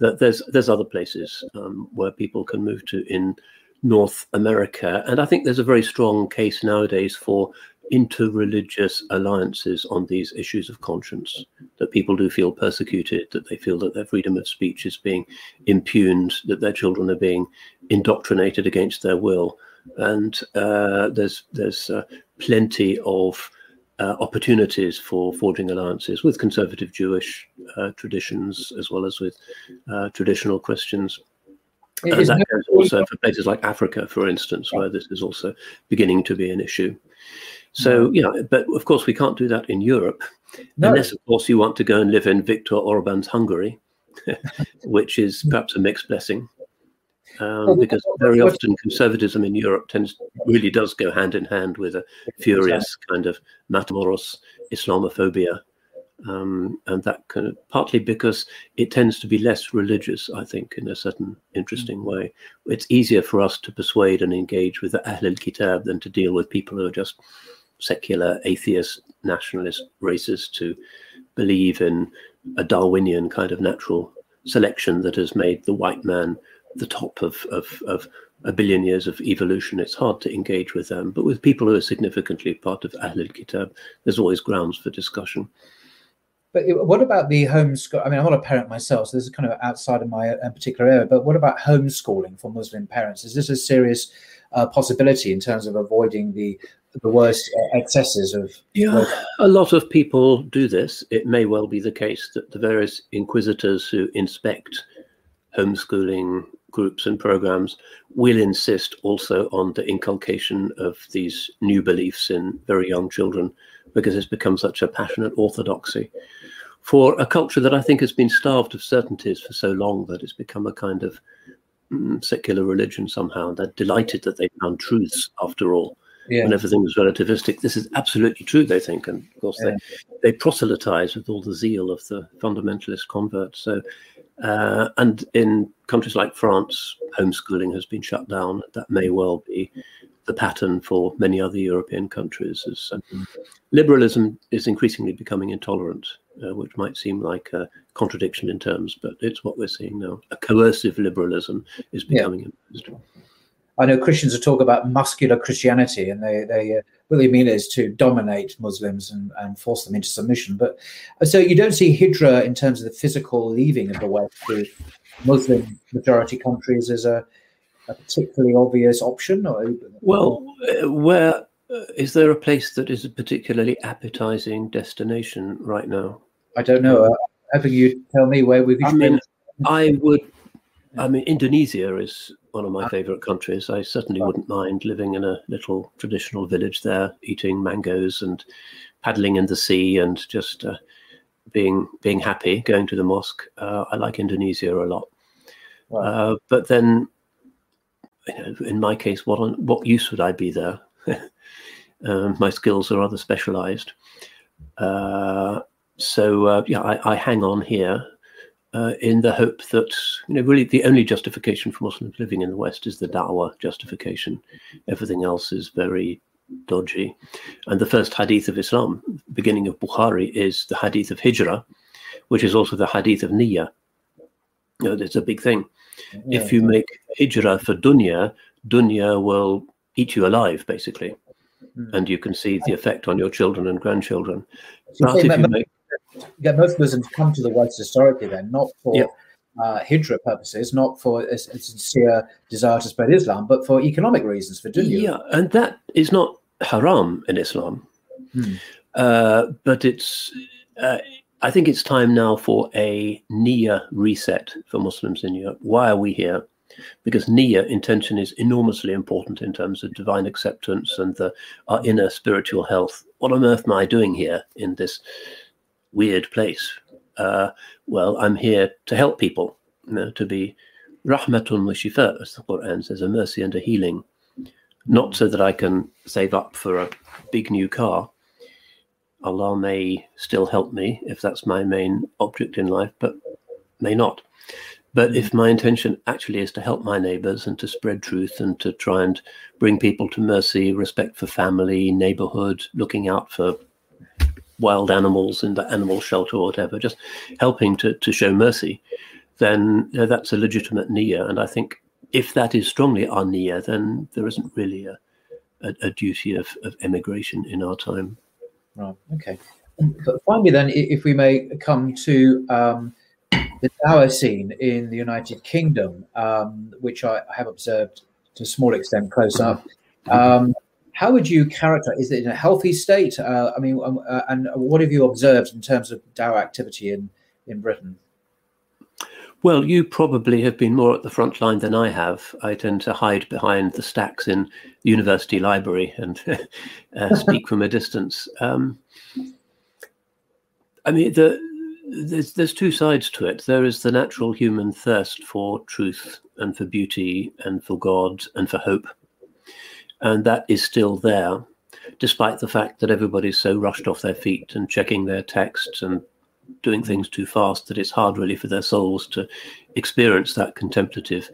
That there's there's other places um, where people can move to in North America. And I think there's a very strong case nowadays for interreligious alliances on these issues of conscience, that people do feel persecuted, that they feel that their freedom of speech is being impugned, that their children are being indoctrinated against their will. And uh, there's there's uh, plenty of uh, opportunities for forging alliances with conservative Jewish uh, traditions as well as with uh, traditional Christians. And that goes also for places like Africa, for instance, where this is also beginning to be an issue. So, you know, but of course, we can't do that in Europe, no. unless, of course, you want to go and live in Viktor Orban's Hungary, *laughs* which is perhaps a mixed blessing. Um, because very often conservatism in Europe tends really does go hand in hand with a furious kind of Matamoros Islamophobia um, and that kind of partly because it tends to be less religious, I think, in a certain interesting mm. way. It's easier for us to persuade and engage with the Ahl al Kitab than to deal with people who are just secular, atheist, nationalist races to believe in a Darwinian kind of natural selection that has made the white man the top of, of, of a billion years of evolution. It's hard to engage with them. But with people who are significantly part of Ahl al Kitab, there's always grounds for discussion. But what about the homeschool? I mean, I'm not a parent myself, so this is kind of outside of my uh, particular area. But what about homeschooling for Muslim parents? Is this a serious uh, possibility in terms of avoiding the the worst uh, excesses of? Yeah, a lot of people do this. It may well be the case that the various inquisitors who inspect homeschooling groups and programs will insist also on the inculcation of these new beliefs in very young children because it's become such a passionate orthodoxy for a culture that I think has been starved of certainties for so long that it's become a kind of mm, secular religion somehow. They're delighted that they found truths after all. Yeah. When everything was relativistic, this is absolutely true. They think, and of course, yeah. they they proselytize with all the zeal of the fundamentalist converts. So, uh, and in countries like France, homeschooling has been shut down. That may well be the pattern for many other European countries. As uh, liberalism is increasingly becoming intolerant, uh, which might seem like a contradiction in terms, but it's what we're seeing now. A coercive liberalism is becoming yeah. I know Christians talk about muscular Christianity, and they they uh, what they mean is to dominate Muslims and, and force them into submission. But uh, so you don't see hijra in terms of the physical leaving of the West to Muslim majority countries as a a particularly obvious option? Or well, uh, where uh, is there a place that is a particularly appetizing destination right now? I don't know. Uh, you tell me where we've. I mean, I would. I mean, Indonesia is one of my favorite countries. I certainly wouldn't mind living in a little traditional village there, eating mangoes and paddling in the sea and just uh, being being happy, going to the mosque. Uh, I like Indonesia a lot. Wow. Uh, but then you know, in my case, what on, what use would I be there? *laughs* um, my skills are rather specialized. Uh, so uh, yeah, I, I, hang on here. Uh, in the hope that you know really the only justification for Muslims living in the West is the da'wah justification. Everything else is very dodgy. And the first hadith of Islam, beginning of Bukhari, is the hadith of Hijrah, which is also the hadith of Niyyah. You know, it's a big thing. Yeah. If you make Hijrah for dunya, dunya will eat you alive, basically. Mm. And you can see the effect on your children and grandchildren. So if you make get most Muslims come to the West historically, then not for yep. uh, hijra purposes, not for a, a, sincere desire to spread Islam, but for economic reasons, for dunya. Yeah, and that is not haram in Islam, hmm. uh, but it's. Uh, I think it's time now for a niyyah reset for Muslims in Europe. Why are we here? Because niyyah intention is enormously important in terms of divine acceptance and the, our inner spiritual health. What on earth am I doing here in this weird place. Uh, well, I'm here to help people, you know, to be rahmatun wa shifa, as the Quran says, a mercy and a healing. Not so that I can save up for a big new car. Allah may still help me if that's my main object in life, but may not. But if my intention actually is to help my neighbors and to spread truth and to try and bring people to mercy, respect for family, neighborhood, looking out for wild animals in the animal shelter or whatever, just helping to, to show mercy, then uh, that's a legitimate niyyah. And I think if that is strongly our niyyah, then there isn't really a, a, a duty of, of emigration in our time. Right. Okay. But finally, then, if we may come to um, the Dawah scene in the United Kingdom, um, which I have observed to a small extent close up. Um, how would you characterize? Is it in a healthy state? Uh, I mean, um, uh, and what have you observed in terms of Dawah activity in in Britain? Well, you probably have been more at the front line than I have. I tend to hide behind the stacks in university library and *laughs* uh, speak from a distance. Um, I mean, the, there's there's two sides to it. There is the natural human thirst for truth and for beauty and for God and for hope and that is still there, despite the fact that everybody's so rushed off their feet and checking their texts and doing things too fast that it's hard really for their souls to experience that contemplative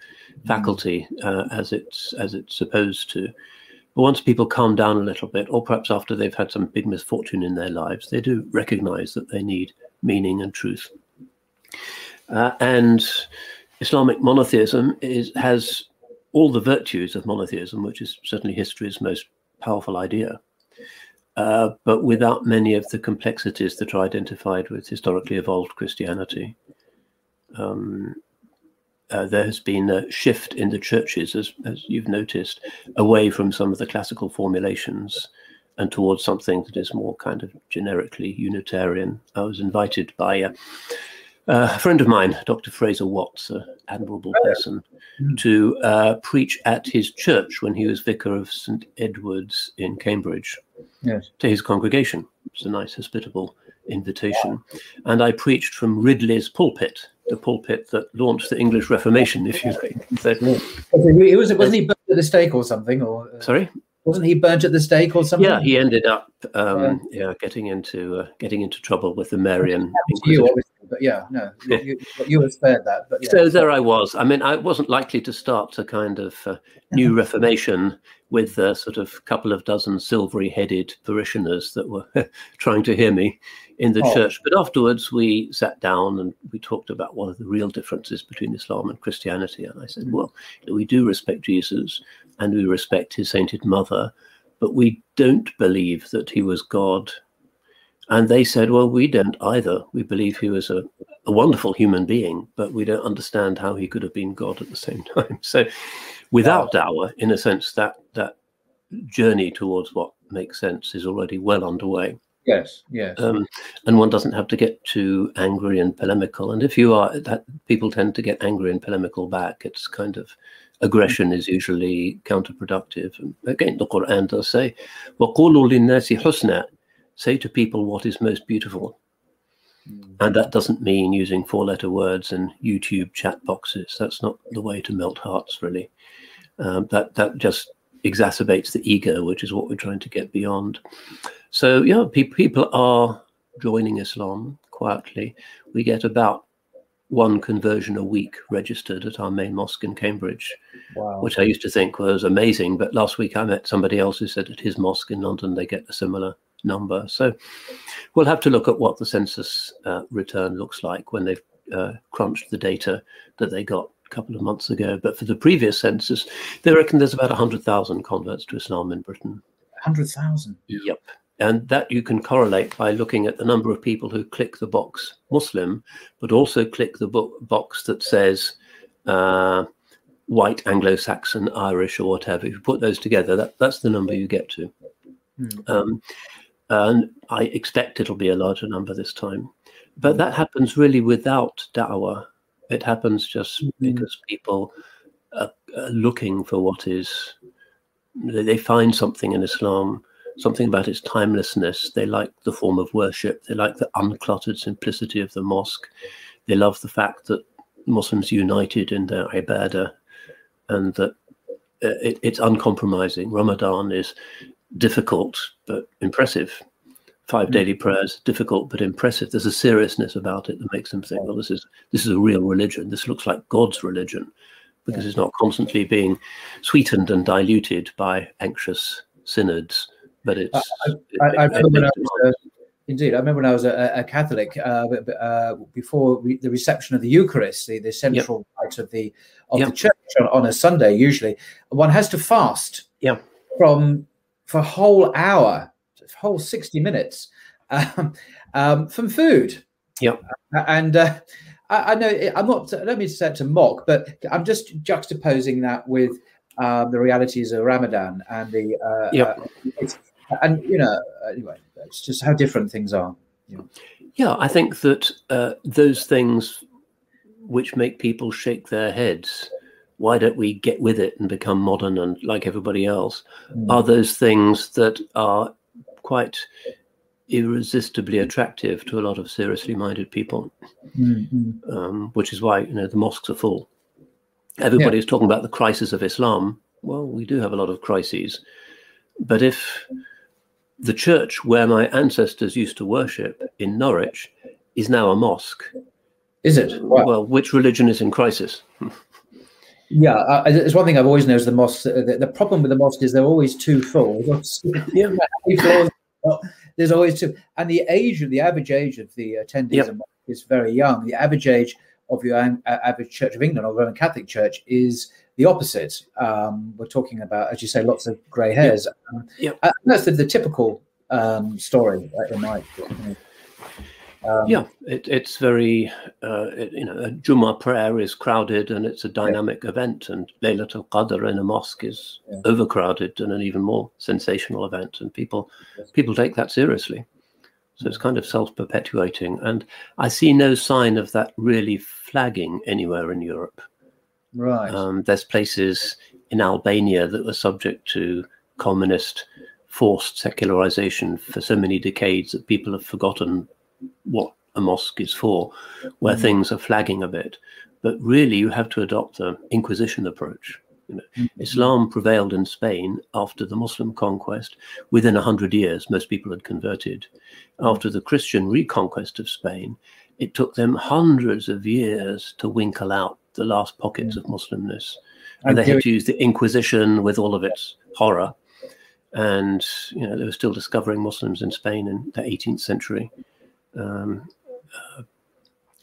faculty uh, as it's as it's supposed to. But once people calm down a little bit, or perhaps after they've had some big misfortune in their lives, they do recognize that they need meaning and truth. Uh, and Islamic monotheism is, has all the virtues of monotheism, which is certainly history's most powerful idea, uh, but without many of the complexities that are identified with historically evolved Christianity. Um, uh, there has been a shift in the churches, as, as you've noticed, away from some of the classical formulations and towards something that is more kind of generically Unitarian. I was invited by a friend of mine, Dr. Fraser Watts, an admirable person, mm. to uh, preach at his church when he was vicar of St. Edward's in Cambridge yes. to his congregation. It's a nice, hospitable invitation. And I preached from Ridley's pulpit, the pulpit that launched the English Reformation, if you like. *laughs* So, yeah. was, wasn't he burnt at the stake or something? Or uh, Sorry? wasn't he burnt at the stake or something? Yeah, he ended up um, yeah. yeah. getting into uh, getting into trouble with the Marian. You, but yeah, no, you, *laughs* you, were spared that. But yeah. So there I was. I mean, I wasn't likely to start a kind of uh, new *laughs* Reformation with a sort of couple of dozen silvery-headed parishioners that were *laughs* trying to hear me in the oh. church. But afterwards, we sat down and we talked about what are the real differences between Islam and Christianity. And I said, mm. well, we do respect Jesus and we respect his sainted mother, but we don't believe that he was God and they said, well, we don't either. We believe he was a, a wonderful human being, but we don't understand how he could have been God at the same *laughs* time. So without wow. Dawah, in a sense, that that journey towards what makes sense is already well underway. Yes, yes. Um, and one doesn't have to get too angry and polemical. And if you are, that people tend to get angry and polemical back. It's kind of aggression is usually counterproductive. And again, the Quran does say, وَقُولُوا لِلنَّاسِ حُسْنًا say to people what is most beautiful. Mm. And that doesn't mean using four letter words and YouTube chat boxes. That's not the way to melt hearts, really. Um, that, that just exacerbates the ego, which is what we're trying to get beyond. So, yeah, pe- people are joining Islam quietly. We get about one conversion a week registered at our main mosque in Cambridge, wow. which I used to think was amazing. But last week I met somebody else who said at his mosque in London they get a similar number. So we'll have to look at what the census uh, return looks like when they've uh, crunched the data that they got a couple of months ago. But for the previous census, they reckon there's about 100,000 converts to Islam in Britain. 100,000? Yep. And that you can correlate by looking at the number of people who click the box Muslim, but also click the box that says uh, white, Anglo Saxon, Irish, or whatever. If you put those together, that, that's the number you get to. Mm. Um, and I expect it'll be a larger number this time. But that happens really without da'wah. It happens just mm-hmm. because people are, are, looking for what is, they find something in Islam, something about its timelessness. They like the form of worship. They like the uncluttered simplicity of the mosque. They love the fact that Muslims united in their ibadah and that uh, it, it's uncompromising. Ramadan is difficult but impressive five mm. daily prayers difficult but impressive there's a seriousness about it that makes them think well this is this is a real religion this looks like god's religion because it's not constantly being sweetened and diluted by anxious synods but it's I, I, I remember was, uh, indeed i remember when i was a, a catholic uh, uh, before we, the reception of the eucharist the, the central yep. rite of the of yep. the church on, on, a sunday usually one has to fast yeah from for a whole hour whole 60 minutes um, um, from food. Yeah. And uh, I, I, know I'm not, I don't mean to say to mock, but I'm just juxtaposing that with um, the realities of Ramadan and the, uh, yep. uh, and, you know, anyway, it's just how different things are. Yeah, I think that uh, those things which make people shake their heads why don't we get with it and become modern and like everybody else mm. are those things that are quite irresistibly attractive to a lot of seriously minded people, mm-hmm. um, which is why you know the mosques are full. Everybody yeah. is talking about the crisis of Islam. Well, we do have a lot of crises, but if the church where my ancestors used to worship in Norwich is now a mosque, is it? Wow. Well, which religion is in crisis? *laughs* Yeah, uh, it's one thing I've always noticed. The mosque. Uh, the, the, problem with the mosque is they're always too full. *laughs* yeah, there's always two, and the age of the average age of the attendees yep. is very young. The average age of your average Church of England or Roman Catholic Church is the opposite. Um, we're talking about, as you say, lots of grey hairs. Yep. Um, that's the, the typical um, story in my opinion. Um, yeah, it, it's very, uh, it, you know, a Jummah prayer is crowded and it's a dynamic yeah. event, and Laylatul Qadr in a mosque is yeah. overcrowded and an even more sensational event, and people yes. people take that seriously. So it's kind of self-perpetuating, and I see no sign of that really flagging anywhere in Europe. Right. Um, there's places in Albania that were subject to communist forced secularization for so many decades that people have forgotten what a mosque is for, where mm things are flagging a bit. But really, you have to adopt the Inquisition approach. You know, mm Islam prevailed in Spain after the Muslim conquest. Within a hundred years, most people had converted. After the Christian reconquest of Spain, it took them hundreds of years to winkle out the last pockets of Muslimness. And they had to use the Inquisition with all of its horror. And you know, they were still discovering Muslims in Spain in the 18th century. Um, uh,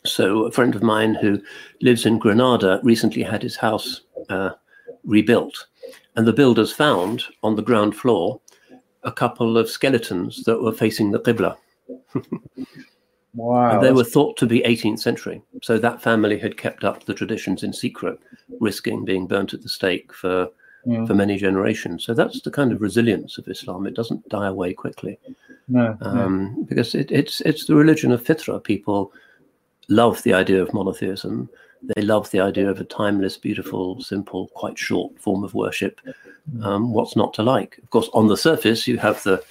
so a friend of mine who lives in Granada recently had his house uh, rebuilt, and the builders found on the ground floor a couple of skeletons that were facing the Qibla. *laughs* wow! And they were thought to be 18th century. So that family had kept up the traditions in secret, risking being burnt at the stake for yeah. for many generations. So that's the kind of resilience of Islam. It doesn't die away quickly. No, um, no. because it, it's it's the religion of fitra. People love the idea of monotheism. They love the idea of a timeless, beautiful, simple, quite short form of worship. Mm. Um, what's not to like? Of course, on the surface, you have the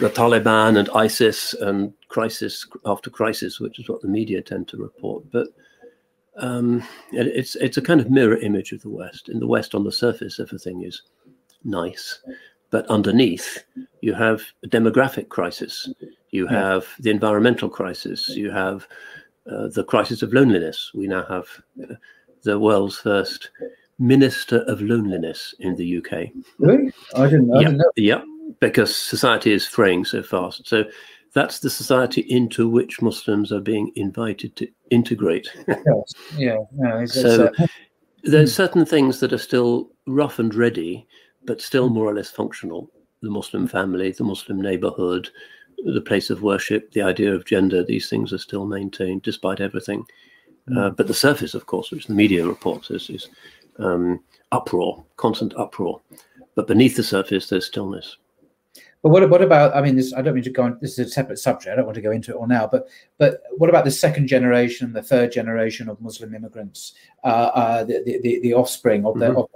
the Taliban and ISIS and crisis after crisis, which is what the media tend to report. But um, it, it's it's a kind of mirror image of the West. In the West, on the surface, everything is nice, but underneath, you have a demographic crisis, you have the environmental crisis, you have uh, the crisis of loneliness. We now have uh, the world's first minister of loneliness in the UK. Really? I didn't, I yeah, didn't know. Yeah, because society is fraying so fast. So that's the society into which Muslims are being invited to integrate. Yes. Yeah. No, so uh, there's certain things that are still rough and ready, but still more or less functional. The Muslim family, the Muslim neighborhood, the place of worship, the idea of gender, these things are still maintained despite everything. Uh, but the surface, of course, which the media reports, is, is um, uproar, constant uproar. But beneath the surface, there's stillness. But what, what about? I mean, this I don't mean to go on. This is a separate subject. I don't want to go into it all now. But but what about the second generation, the third generation of Muslim immigrants, uh, uh, the, the the offspring of the? Mhm. Of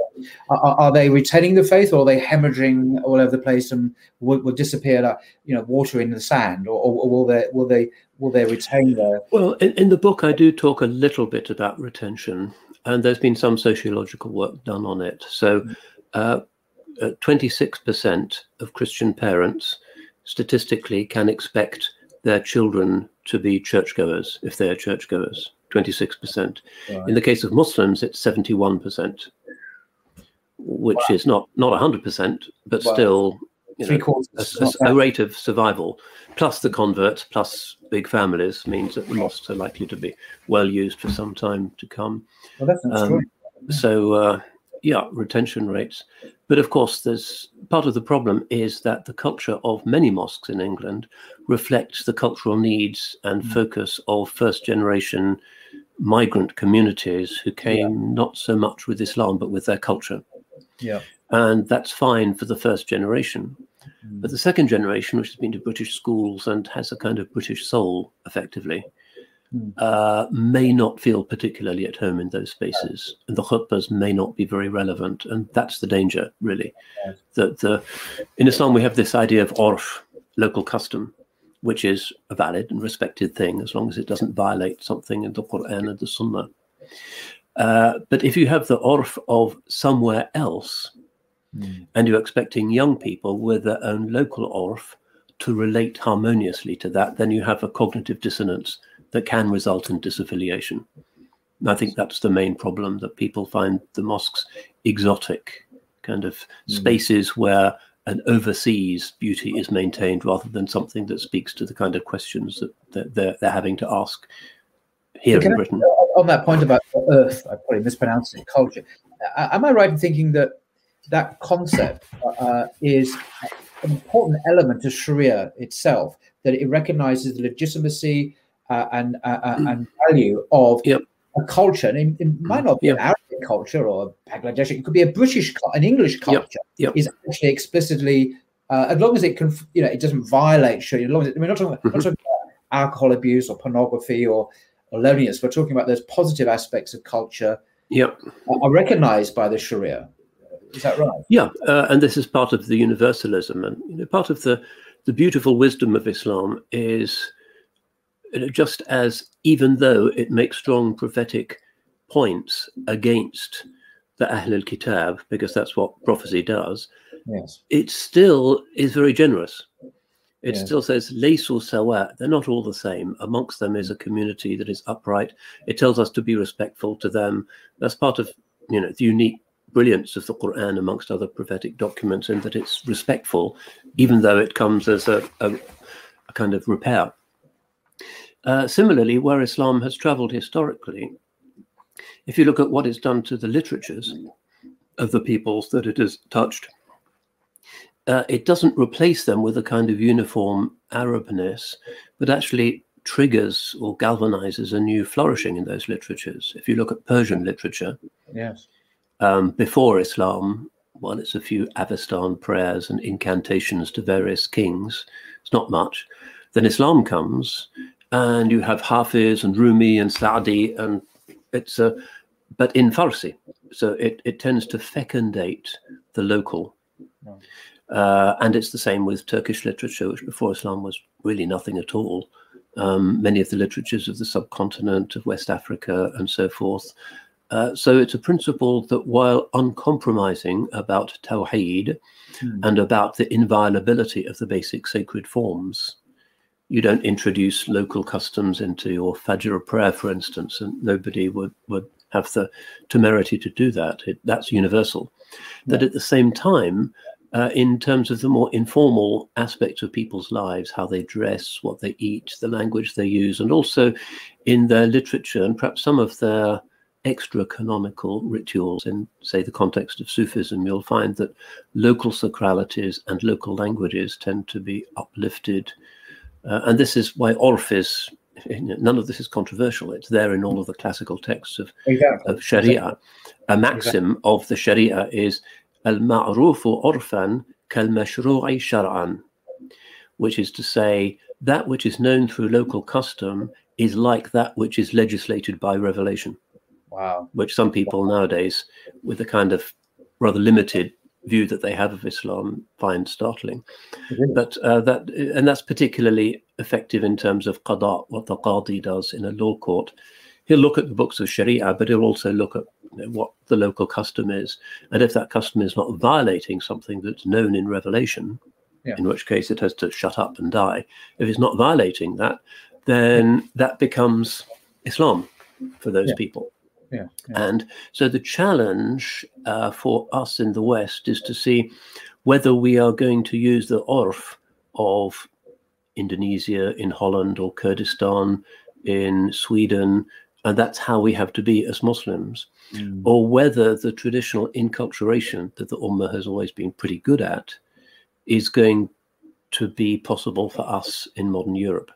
are, are they retaining the faith, or are they hemorrhaging all over the place and will, will disappear like you know water in the sand, or, or will they will they will they retain their? Well, in, in the book, I do talk a little bit about retention, and there's been some sociological work done on it. So, uh, uh, 26% of Christian parents statistically can expect their children to be churchgoers if they are churchgoers. 26%. In the case of Muslims, it's 71%, which is not not 100%, but Wow. still you know, a, a- rate of survival plus the converts plus big families means that the mosques are likely to be well used for some time to come Well, um, so uh, yeah retention rates but of course there's part of the problem is that the culture of many mosques in england reflects the cultural needs and Mm. focus of first generation migrant communities who came not so much with islam but with their culture Yeah. and that's fine for the first generation Mm. but the second generation, which has been to British schools and has a kind of British soul, effectively. Uh, may not feel particularly at home in those spaces, and the khutbahs may not be very relevant, and that's the danger, really. That the in Islam we have this idea of orf, local custom, which is a valid and respected thing as long as it doesn't violate something in the Quran and the Sunnah. Uh, but if you have the orf of somewhere else, Mm. and you're expecting young people with their own local orf to relate harmoniously to that, then you have a cognitive dissonance that can result in disaffiliation. And I think that's the main problem that people find the mosques exotic, kind of Mm. spaces where an overseas beauty is maintained rather than something that speaks to the kind of questions that, that they're, they're having to ask here Can in I- Britain. on that point about earth, I probably mispronounced it, culture. Uh, am I right in thinking that that concept uh, is an important element of Sharia itself? That it recognizes the legitimacy uh, and uh, uh, and value of Yep. a culture, and it, it might not be an Arabic culture or a Bangladeshi. It could be a British, an English culture. Yep. Is actually explicitly, uh, as long as it can, you know, it doesn't violate Sharia. As long as it, we're not talking, we're not talking about alcohol abuse or pornography or or loneliness. We're talking about those positive aspects of culture Yep. are recognized by the Sharia. Is that right? Yeah, uh, and this is part of the universalism, and you know, part of the the beautiful wisdom of Islam is Uh, just as even though it makes strong prophetic points against the Ahl al Kitab, because that's what prophecy does, Yes. it still is very generous. It Yeah. still says "Laysu sawa." They're not all the same. Amongst them is a community that is upright. It tells us to be respectful to them. That's part of you know the unique brilliance of the Quran amongst other prophetic documents, in that it's respectful, even though it comes as a, a, a kind of repair. Uh, similarly, where Islam has travelled historically, if you look at what it's done to the literatures of the peoples that it has touched, uh, it doesn't replace them with a kind of uniform Arabness, but actually triggers or galvanizes a new flourishing in those literatures. If you look at Persian literature, Yes. um, before Islam, well, it's a few Avestan prayers and incantations to various kings. It's not much. Then Islam comes, and you have Hafiz and Rumi and Saadi, and it's a, but in Farsi. So it, it tends to fecundate the local. Uh, and it's the same with Turkish literature, which before Islam was really nothing at all. Um, many of the literatures of the subcontinent, of West Africa, and so forth. Uh, so it's a principle that, while uncompromising about Tawheed Hmm. and about the inviolability of the basic sacred forms, you don't introduce local customs into your Fajr prayer, for instance, and nobody would, would have the temerity to do that. It, that's universal. Yeah. At the same time, uh, in terms of the more informal aspects of people's lives, how they dress, what they eat, the language they use, and also in their literature and perhaps some of their extra canonical rituals in, say, the context of Sufism, you'll find that local sacralities and local languages tend to be uplifted. Uh, and this is why Orf is, none of this is controversial. It's there in all of the classical texts of, exactly. of Sharia. A maxim exactly. of the Sharia is al-ma'rufu orfan kal-mashru'i shar'an, which is to say that which is known through local custom is like that which is legislated by revelation. Wow. Which some people nowadays, with a kind of rather limited view that they have of Islam, find startling. But uh, that, and that's particularly effective in terms of qada, what the qadi does in a law court. He'll look at the books of Sharia, but he'll also look at you know, what the local custom is. And if that custom is not violating something that's known in Revelation, yeah. in which case it has to shut up and die. If it's not violating that, then that becomes Islam for those yeah. people. Yeah, yeah, And so the challenge uh, for us in the West is to see whether we are going to use the Orf of Indonesia, in Holland, or Kurdistan, in Sweden, and that's how we have to be as Muslims, mm. or whether the traditional inculturation that the Ummah has always been pretty good at is going to be possible for us in modern Europe.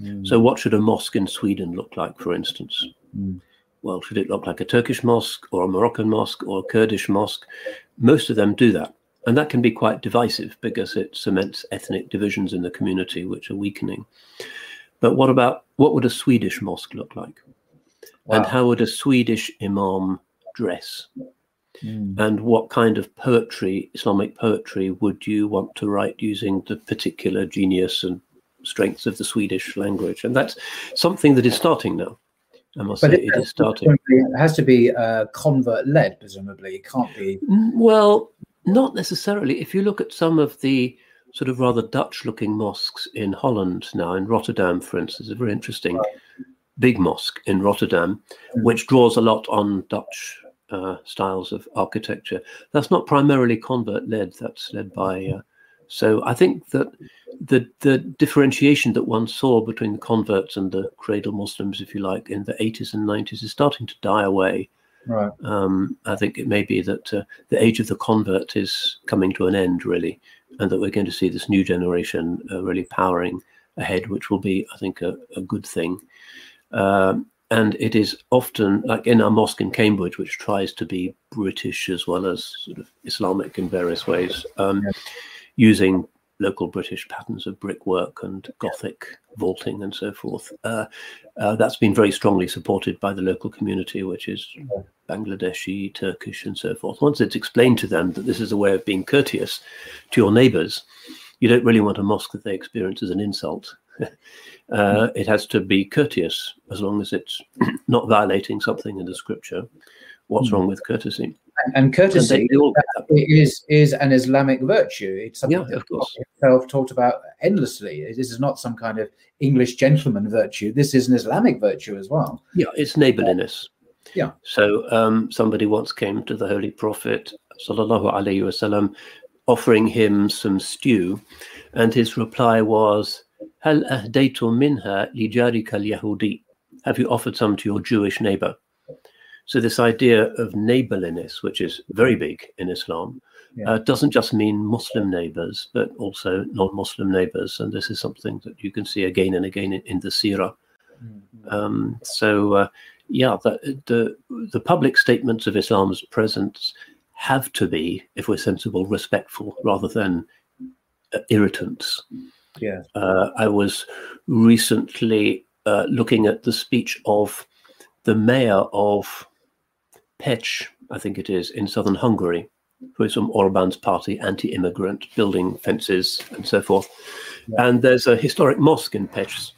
Mm. So, what should a mosque in Sweden look like, for instance? Mm. Well, should it look like a Turkish mosque or a Moroccan mosque or a Kurdish mosque? Most of them do that. And that can be quite divisive because it cements ethnic divisions in the community, which are weakening. But what about what would a Swedish mosque look like? Wow. And how would a Swedish imam dress? Mm. And what kind of poetry, Islamic poetry, would you want to write using the particular genius and strengths of the Swedish language? And that's something that is starting now. I must but say, it, it is starting. It has to be uh, convert led, presumably. It can't be. Mm, well, not necessarily. If you look at some of the sort of rather Dutch looking mosques in Holland now, in Rotterdam, for instance, a very interesting right. big mosque in Rotterdam, mm. which draws a lot on Dutch uh, styles of architecture. That's not primarily convert led, that's led by. Uh, so I think that the the differentiation that one saw between the converts and the cradle Muslims, if you like, in the 80s and 90s is starting to die away. Right. Um, I think it may be that uh, the age of the convert is coming to an end, really, and that we're going to see this new generation uh, really powering ahead, which will be, I think, a, a good thing. Um, and it is often like in our mosque in Cambridge, which tries to be British as well as sort of Islamic in various ways, um, yes. Using local British patterns of brickwork and Gothic vaulting and so forth. Uh, uh, that's been very strongly supported by the local community, which is Bangladeshi, Turkish, and so forth. Once it's explained to them that this is a way of being courteous to your neighbors, you don't really want a mosque that they experience as an insult. *laughs* uh, it has to be courteous as long as it's *clears throat* not violating something in the scripture. What's hmm. wrong with courtesy? And courtesy is is an Islamic virtue. It's something yeah, of course. itself talked about endlessly. This is not some kind of English gentleman virtue. This is an Islamic virtue as well. Yeah, it's neighborliness. Yeah. So um, somebody once came to the Holy Prophet sallallahu alaihi wasallam, offering him some stew, and his reply was, "Hal ahdaytu minha li al-Yahudi." Have you offered some to your Jewish neighbor? So this idea of neighborliness, which is very big in Islam, yeah. uh, doesn't just mean Muslim neighbors, but also non-Muslim neighbors, and this is something that you can see again and again in, in the Sirah. Mm-hmm. Um, so, uh, yeah, the, the, the public statements of Islam's presence have to be, if we're sensible, respectful rather than uh, irritants. Yeah, uh, I was recently uh, looking at the speech of the mayor of Pécs, I think it is, in southern Hungary, who is from Orban's party, anti-immigrant, building fences and so forth. Yeah. And there's a historic mosque in Pécs,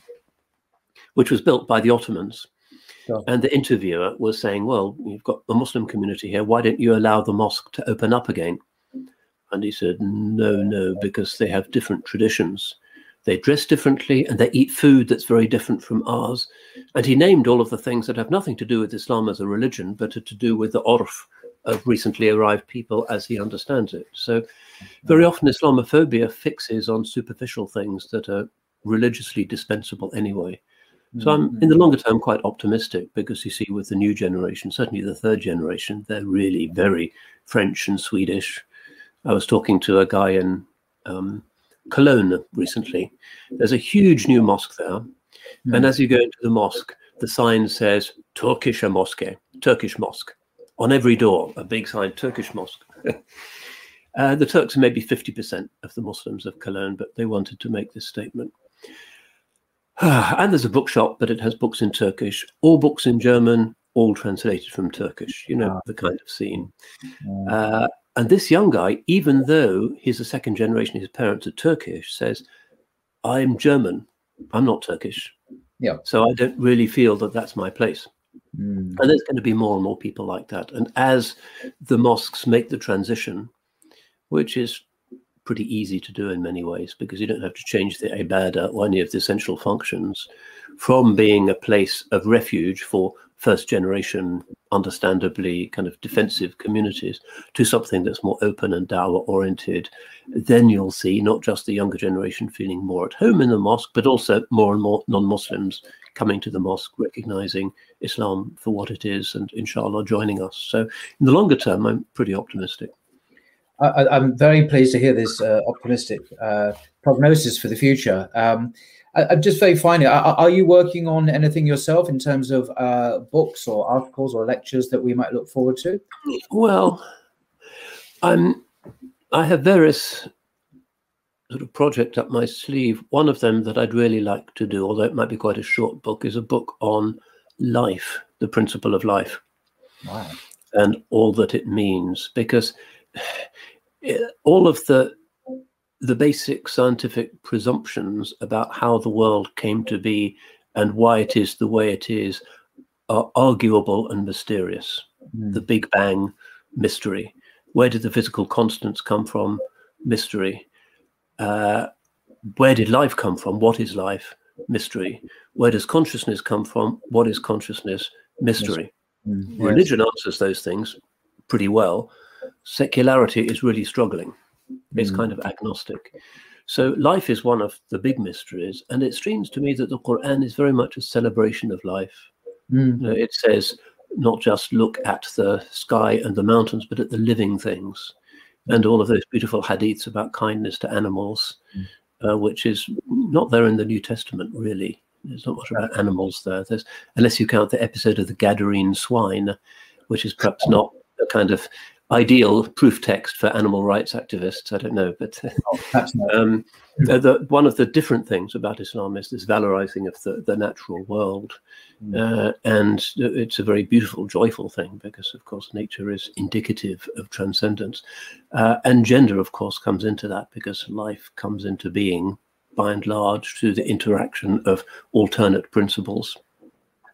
which was built by the Ottomans. And the interviewer was saying, "Well, you've got the Muslim community here. Why don't you allow the mosque to open up again?" And he said, "No, no, because they have different traditions. They dress differently, and they eat food that's very different from ours. And he named all of the things that have nothing to do with Islam as a religion, but to do with the orf of recently arrived people as he understands it. So, very often Islamophobia fixes on superficial things that are religiously dispensable anyway. So I'm in the mm-hmm. longer term quite optimistic because you see with the new generation, certainly the third generation, they're really very French and Swedish. I was talking to a guy in um, Cologne recently. There's a huge new mosque there, mm. and as you go into the mosque, the sign says Turkish mosque, Turkish mosque, on every door. A big sign, Turkish mosque. *laughs* uh, the Turks are maybe 50% of the Muslims of Cologne, but they wanted to make this statement. *sighs* and there's a bookshop, but it has books in Turkish, all books in German, all translated from Turkish. You know, the kind of scene. Uh, and this young guy, even though he's a second generation, his parents are Turkish, says, I'm German, I'm not Turkish. Yeah. So I don't really feel that that's my place. Mm. And there's going to be more and more people like that. And as the mosques make the transition, which is pretty easy to do in many ways because you don't have to change the ibadah or any of the essential functions from being a place of refuge for first generation, understandably kind of defensive communities to something that's more open and dawah oriented, then you'll see not just the younger generation feeling more at home in the mosque, but also more and more non Muslims coming to the mosque, recognizing Islam for what it is, and inshallah joining us. So, in the longer term, I'm pretty optimistic. I, am very pleased to hear this uh, optimistic uh, prognosis for the future. Um, I, am just very finally, are, are, you working on anything yourself in terms of uh, books or articles or lectures that we might look forward to? Well, I'm. I have various sort of project up my sleeve. One of them that I'd really like to do, although it might be quite a short book, is a book on life, the principle of life, wow. and all that it means, because *sighs* all of the the basic scientific presumptions about how the world came to be and why it is the way it is are arguable and mysterious. Mm. The Big Bang, mystery. Where did the physical constants come from? Mystery. Uh, where did life come from? What is life? Mystery. Where does consciousness come from? What is consciousness? Mystery. Yes. Religion answers those things pretty well secularity is really struggling. It's mm. kind of agnostic. So life is one of the big mysteries, and it seems to me that the Quran is very much a celebration of life. Mm. You know, it says not just look at the sky and the mountains, but at the living things, and all of those beautiful hadiths about kindness to animals, mm. uh, which is not there in the New Testament really. There's not much about animals there. There's, unless you count the episode of the Gadarene swine, which is perhaps not a kind of ideal proof text for animal rights activists. I don't know, but *laughs* oh, um, the, one of the different things about Islam is this valorizing of the, the natural world. Mm. Uh, and it's a very beautiful, joyful thing because, of course, nature is indicative of transcendence. Uh, and gender, of course, comes into that because life comes into being by and large through the interaction of alternate principles.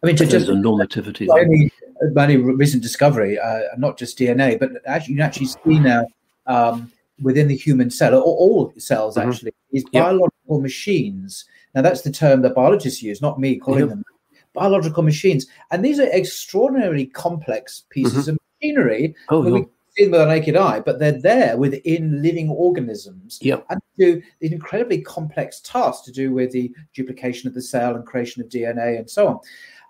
I mean, to just normativity. Only, only recent discovery, uh, not just DNA, but actually, you can actually see now um, within the human cell, or all cells mm-hmm. actually, is yep. biological machines. Now, that's the term that biologists use, not me calling yep. them biological machines. And these are extraordinarily complex pieces mm-hmm. of machinery. Oh, we see with our naked eye, but they're there within living organisms yep. and do these incredibly complex tasks to do with the duplication of the cell and creation of DNA and so on.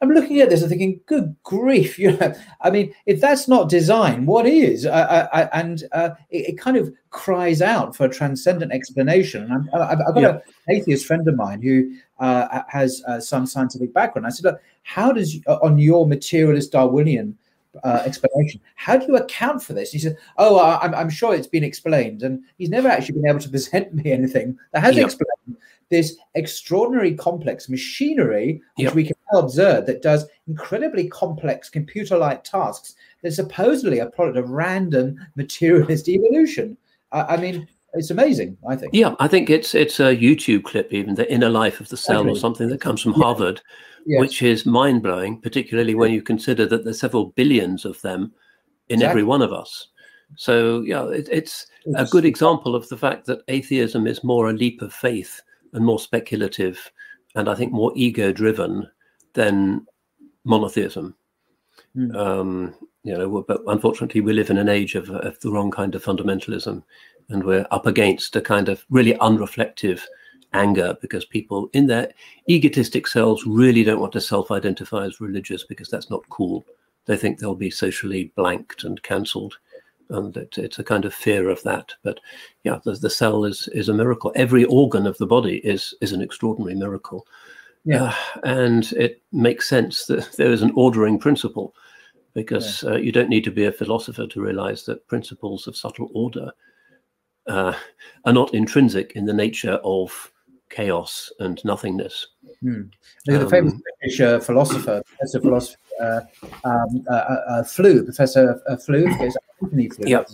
I'm looking at this and thinking, good grief, *laughs* you know, I mean, if that's not design, what is? I, I, and uh, it, it, kind of cries out for a transcendent explanation. And i have got yeah. an atheist friend of mine who uh, has uh, some scientific background. I said, look, how does, on your materialist Darwinian uh, explanation. How do you account for this? He said, "Oh, I'm, I'm, sure it's been explained," and he's never actually been able to *laughs* present me anything that has yep. explained this extraordinary complex machinery, which yep. we can now observe, that does incredibly complex computer-like tasks. That's supposedly a product of random *laughs* materialist evolution. I, I mean, it's amazing. I think. Yeah, I think it's it's a YouTube clip, even the inner life of the cell, or something that comes from yeah. Harvard, yes. which is mind blowing, particularly when you consider that there's several billions of them in exactly. every one of us. So yeah, it, it's, it's, a good example of the fact that atheism is more a leap of faith and more speculative, and I think more ego driven than monotheism. Mm. Um, you know, but unfortunately, we live in an age of, of the wrong kind of fundamentalism, and we're up against a kind of really unreflective anger because people in their egotistic selves really don't want to self-identify as religious because that's not cool. They think they'll be socially blanked and cancelled, and it, it's a kind of fear of that. But yeah, the, the, cell is is a miracle. Every organ of the body is is an extraordinary miracle. Yeah, uh, and it makes sense that *laughs* there is an ordering principle because yeah. uh, you don't need to be a philosopher to realize that principles of subtle order uh, are not intrinsic in the nature of chaos and nothingness. Hmm. The um, famous British uh, philosopher, Professor philosopher uh, um, uh, uh, Flew, Professor Flew, Flew yep.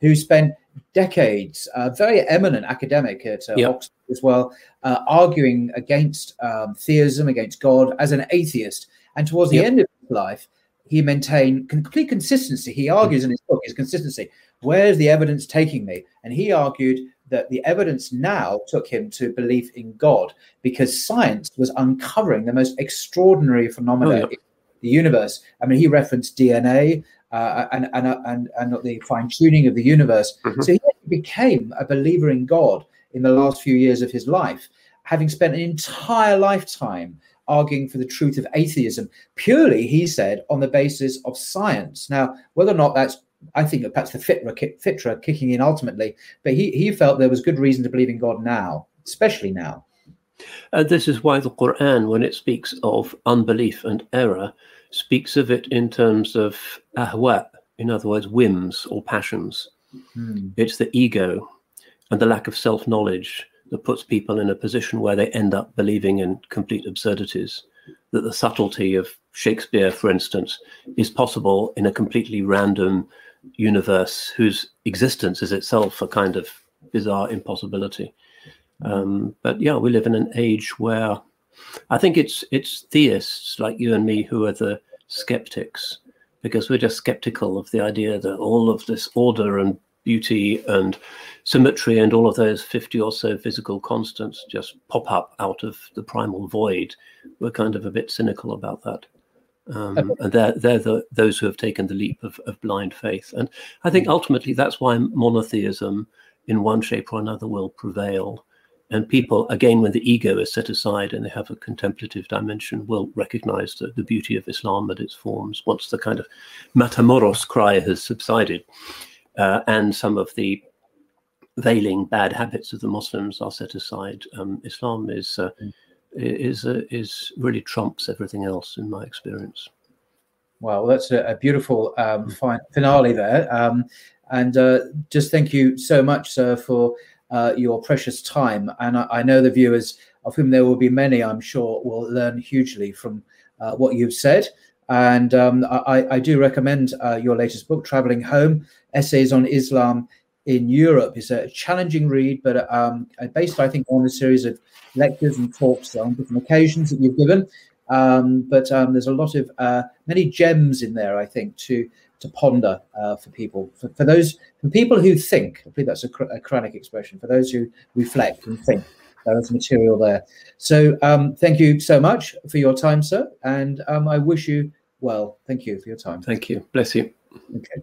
who spent decades, a very eminent academic at yep. Oxford as well, arguing against um, theism, against God as an atheist. And towards the yep. end of his life, he maintained complete consistency. He argues in his book his consistency. Where's the evidence taking me? And he argued that the evidence now took him to belief in God because science was uncovering the most extraordinary phenomena oh, yeah. in the universe. I mean, he referenced DNA uh, and, and, and, and the fine tuning of the universe. Mm-hmm. So he became a believer in God in the last few years of his life, having spent an entire lifetime arguing for the truth of atheism, purely, he said, on the basis of science. Now, whether or not that's I think perhaps the fitra, fitra kicking in ultimately, but he, he felt there was good reason to believe in God now, especially now. And uh, this is why the Quran, when it speaks of unbelief and error, speaks of it in terms of ahwa, in other words, whims or passions. Hmm. It's the ego and the lack of self knowledge that puts people in a position where they end up believing in complete absurdities. That the subtlety of Shakespeare, for instance, is possible in a completely random universe whose existence is itself a kind of bizarre impossibility. Um, but yeah, we live in an age where I think it's it's theists like you and me who are the skeptics because we're just skeptical of the idea that all of this order and beauty and symmetry and all of those 50 or so physical constants just pop up out of the primal void. We're kind of a bit cynical about that. Um, and they're, they're the, those who have taken the leap of, of blind faith. And I think ultimately that's why monotheism, in one shape or another, will prevail. And people, again, when the ego is set aside and they have a contemplative dimension, will recognize the, the beauty of Islam and its forms once the kind of matamoros cry has subsided uh, and some of the veiling bad habits of the Muslims are set aside. Um, Islam is uh, mm. Is uh, is really trumps everything else in my experience. Well, that's a, a beautiful um, mm. finale there, um, and uh, just thank you so much, sir, for uh, your precious time. And I, I, know the viewers, of whom there will be many, I'm sure, will learn hugely from uh, what you've said. And um, I, I, do recommend uh, your latest book, Travelling Home Essays on Islam in Europe. It's a challenging read, but um, based, I think, on a series of lectures and talks on different occasions that you've given. Um, but um, there's a lot of uh, many gems in there, I think, to to ponder uh, for people. For, for, those for people who think, I believe that's a, a Quranic expression. For those who reflect and think, there is material there. So um, thank you so much for your time, sir, and um, I wish you well. Thank you for your time. Thank you. Bless you. Okay.